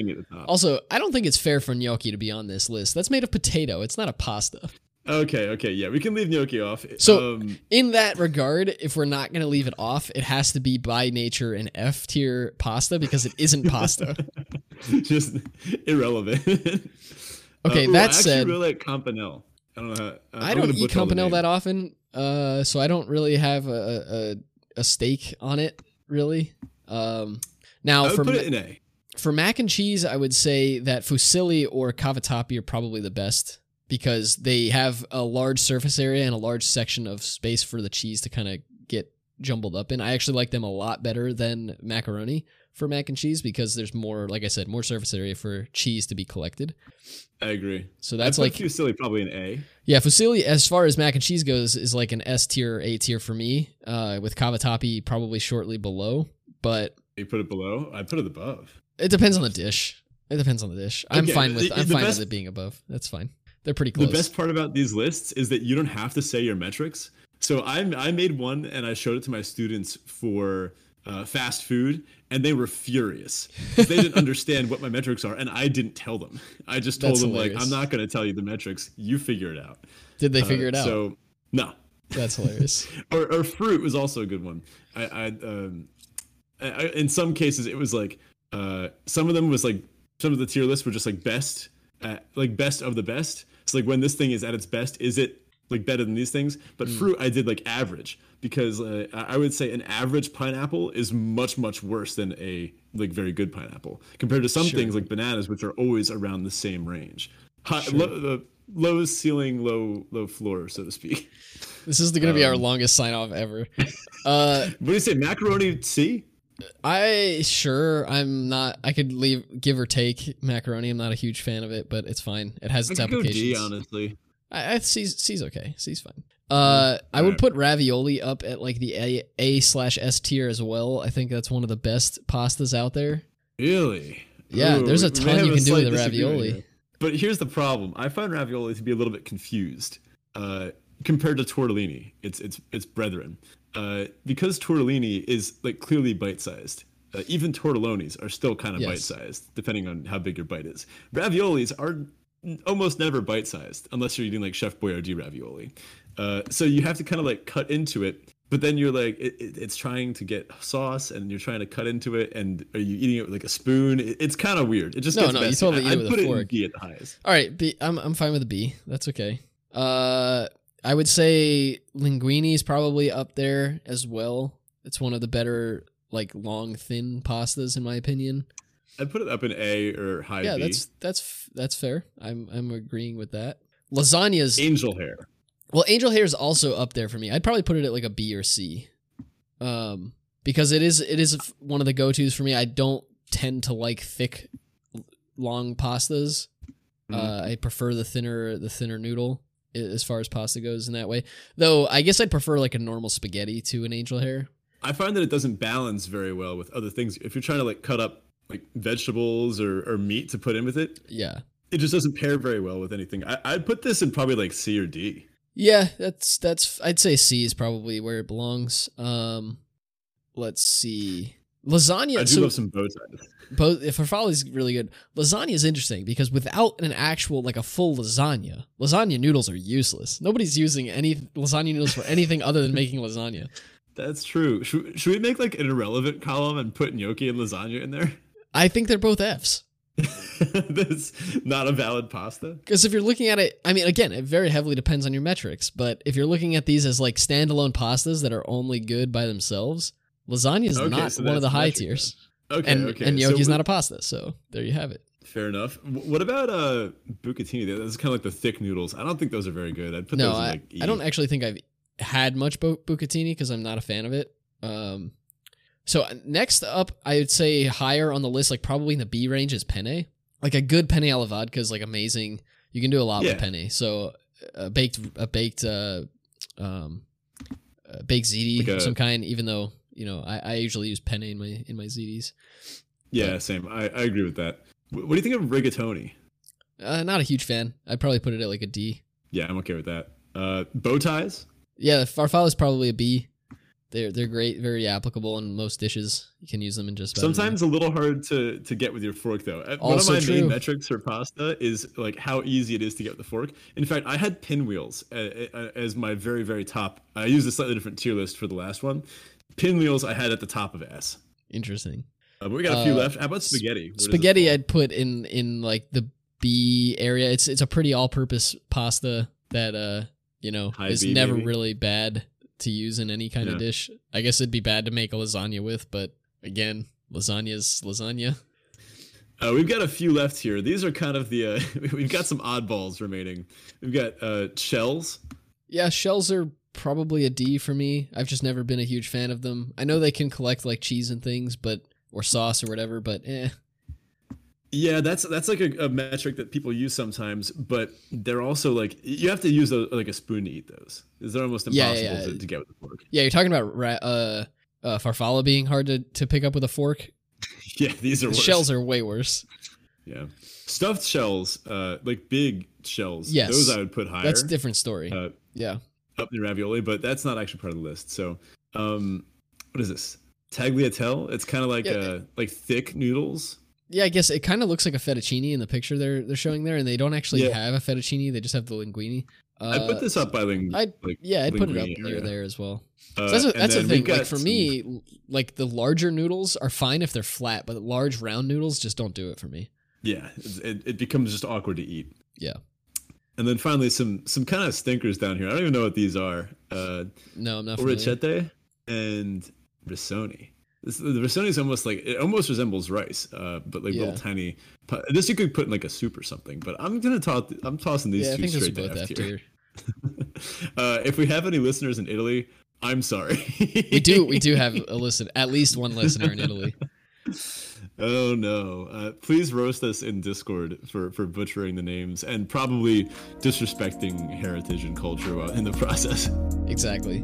also I don't think it's fair for gnocchi to be on this list. That's made of potato. It's not a pasta. Okay, okay, yeah, we can leave gnocchi off. So, um, in that regard, if we're not going to leave it off, it has to be by nature an F tier pasta because it isn't pasta. Just irrelevant. okay, uh, that said, really like campanelle. I don't know. How, uh, I don't eat campanelle that often, uh, so I don't really have a, a, a stake on it. Really. Um, now, for put it in A. For mac and cheese, I would say that fusilli or cavatappi are probably the best because they have a large surface area and a large section of space for the cheese to kind of jumbled up in. I actually like them a lot better than macaroni for mac and cheese because there's more, like I said, more surface area for cheese to be collected. I agree. So that's like fusilli probably an A. Yeah, fusilli as far as mac and cheese goes is like an S tier, A tier for me. Uh, with cavatappi probably shortly below, but you put it below. I put it above. It depends on the dish. It depends on the dish. I'm fine with I'm fine best, with it being above. That's fine. They're pretty close. The best part about these lists is that you don't have to say your metrics. So I I made one and I showed it to my students for uh, fast food, and they were furious. They didn't understand what my metrics are, and I didn't tell them. I just told That's them hilarious. like, I'm not going to tell you the metrics. You figure it out. Did they Uh, figure it out? So no, That's hilarious. or, or fruit was also a good one. I, I, um, I, in some cases it was like uh, some of them was like some of the tier lists were just like best, at, like best of the best. So like when this thing is at its best, is it like better than these things? But fruit I did like average because uh, I I would say an average pineapple is much much worse than a like very good pineapple compared to some Sure. things like bananas which are always around the same range. High, low, the low ceiling, low low floor, so to speak. This is going to be our Um, longest sign off ever. Uh, What do you say, macaroni C? I sure I'm not. I could leave give or take macaroni. I'm not a huge fan of it, but it's fine. It has I its go applications. D, honestly. I, I C's, C's okay. C's fine. Uh, I would put ravioli up at like the A A slash S tier as well. I think that's one of the best pastas out there. Really? Yeah, Ooh, there's a we may ton have you can do slight with a disagreement ravioli. here. But here's the problem. I find ravioli to be a little bit confused uh, compared to tortellini. It's it's it's brethren. Uh, because tortellini is like clearly bite-sized. Uh, even tortellonis are still kind of Yes. bite-sized, depending on how big your bite is. Raviolis are almost never bite-sized unless you're eating like Chef Boyardee ravioli. Uh, so you have to kind of like cut into it, but then you're like, it, it, it's trying to get sauce, and you're trying to cut into it, and are you eating it with like a spoon? It, it's kind of weird. It just No, gets no, you messy. totally I, eat it with a put it in fork. B at the highest. All right, B. I'm I'm fine with a B. That's okay. Uh, I would say linguine is probably up there as well. It's one of the better like long thin pastas in my opinion. I'd put it up in A or high B. yeah, B. that's that's that's fair. I'm I'm agreeing with that. Lasagna's Angel hair. well, angel hair is also up there for me. I'd probably put it at like a B or C, um, because it is it is one of the go tos for me. I don't tend to like thick, long pastas. Mhm. Uh, I prefer the thinner the thinner noodle as far as pasta goes in that way. Though I guess I'd prefer like a normal spaghetti to an angel hair. I find that it doesn't balance very well with other things. If you're trying to like cut up like vegetables or, or meat to put in with it, Yeah, it just doesn't pair very well with anything. I, I'd put this in probably like C or D. yeah. That's that's I'd say C is probably where it belongs. Um, let's see. Lasagna. I do so love some bow ties. both if farfalle is really good lasagna is interesting because without an actual like a full lasagna lasagna noodles are useless nobody's using any lasagna noodles for anything other than making lasagna That's true. Should, should we make like an irrelevant column and put gnocchi and lasagna in there? I think they're both f's That's not a valid pasta. because if you're looking at it i mean again it very heavily depends on your metrics but if you're looking at these as like standalone pastas that are only good by themselves lasagna is Okay, not so one of the high tiers Okay, and okay. and so gnocchi's we- not a pasta so there you have it fair enough. What about uh bucatini? That's kind of like the thick noodles. I don't think those are very good. I'd put no those in I, like E. I don't actually think i've had much bu- bucatini because i'm not a fan of it um so uh, next up i would say higher on the list like probably in the b range is penne like a good penne alla vodka is like amazing you can do a lot Yeah. with penne so a baked a baked uh um a baked ziti Like of some kind even though you know I, I usually use penne in my in my zitis Yeah, same. I, I agree with that. Wh- What do you think of rigatoni? uh, not a huge fan i'd probably put it at like a d Yeah, I'm okay with that. Uh, bow ties. Yeah, farfalle is probably a B. They're they're great, very applicable in most dishes. You can use them in just about anything. Sometimes a little hard to to get with your fork though. Uh, One of my true. main metrics for pasta is like how easy it is to get with the fork. In fact, I had pinwheels uh, uh, as my very very top. I used a slightly different tier list for the last one. Pinwheels I had at the top of S. interesting. Uh, but we got a few Uh, left. How about spaghetti? Where Spaghetti. I'd put in in like the B area. It's it's a pretty all-purpose pasta that uh you know High is B, never maybe? really bad to use in any kind of dish. I guess it'd be bad to make a lasagna with, but again, lasagna's lasagna. Uh, we've got a few left here. These are kind of the. Uh, we've got some oddballs remaining. We've got uh, shells. Yeah, shells are probably a D for me. I've just never been a huge fan of them. I know they can collect like cheese and things, but or sauce or whatever, but eh. Yeah, that's that's like a, a metric that people use sometimes, but they're also like you have to use a, like a spoon to eat those. Is They're almost impossible yeah, yeah. To, to get with a fork. Yeah, you're talking about ra- uh, uh, farfalla being hard to, to pick up with a fork. Yeah, these are The worse. shells are way worse. Yeah, stuffed shells, uh, like big shells. Yes. those I would put higher. That's a different story. Uh, yeah. up in ravioli, but that's not actually part of the list. So, um, what is this? tagliatelle. It's kind of like Yeah. uh like thick noodles. Yeah, I guess it kind of looks like a fettuccine in the picture they're they're showing there, and they don't actually Yeah. have a fettuccine; they just have the linguine. Uh, I put this up by ling- I'd- like yeah, I'd put it up near area. there as well. Uh, So that's, a, that's the thing. Like for some- me, like the larger noodles are fine if they're flat, but large round noodles just don't do it for me. yeah, it, it becomes just awkward to eat. Yeah. And then finally, some some kind of stinkers down here. I don't even know what these are. Uh, No, I'm not. familiar. And risoni. This, the risoni is almost like it almost resembles rice, uh, but like Yeah. little tiny. This you could put in like a soup or something. But I'm gonna toss. I'm tossing these Yeah, two straight to F tier. uh, if we have any listeners in Italy, I'm sorry. We do. We do have a listen. At least one listener in Italy. Oh no! Uh, please roast us in Discord for for butchering the names and probably disrespecting heritage and culture in the process. Exactly.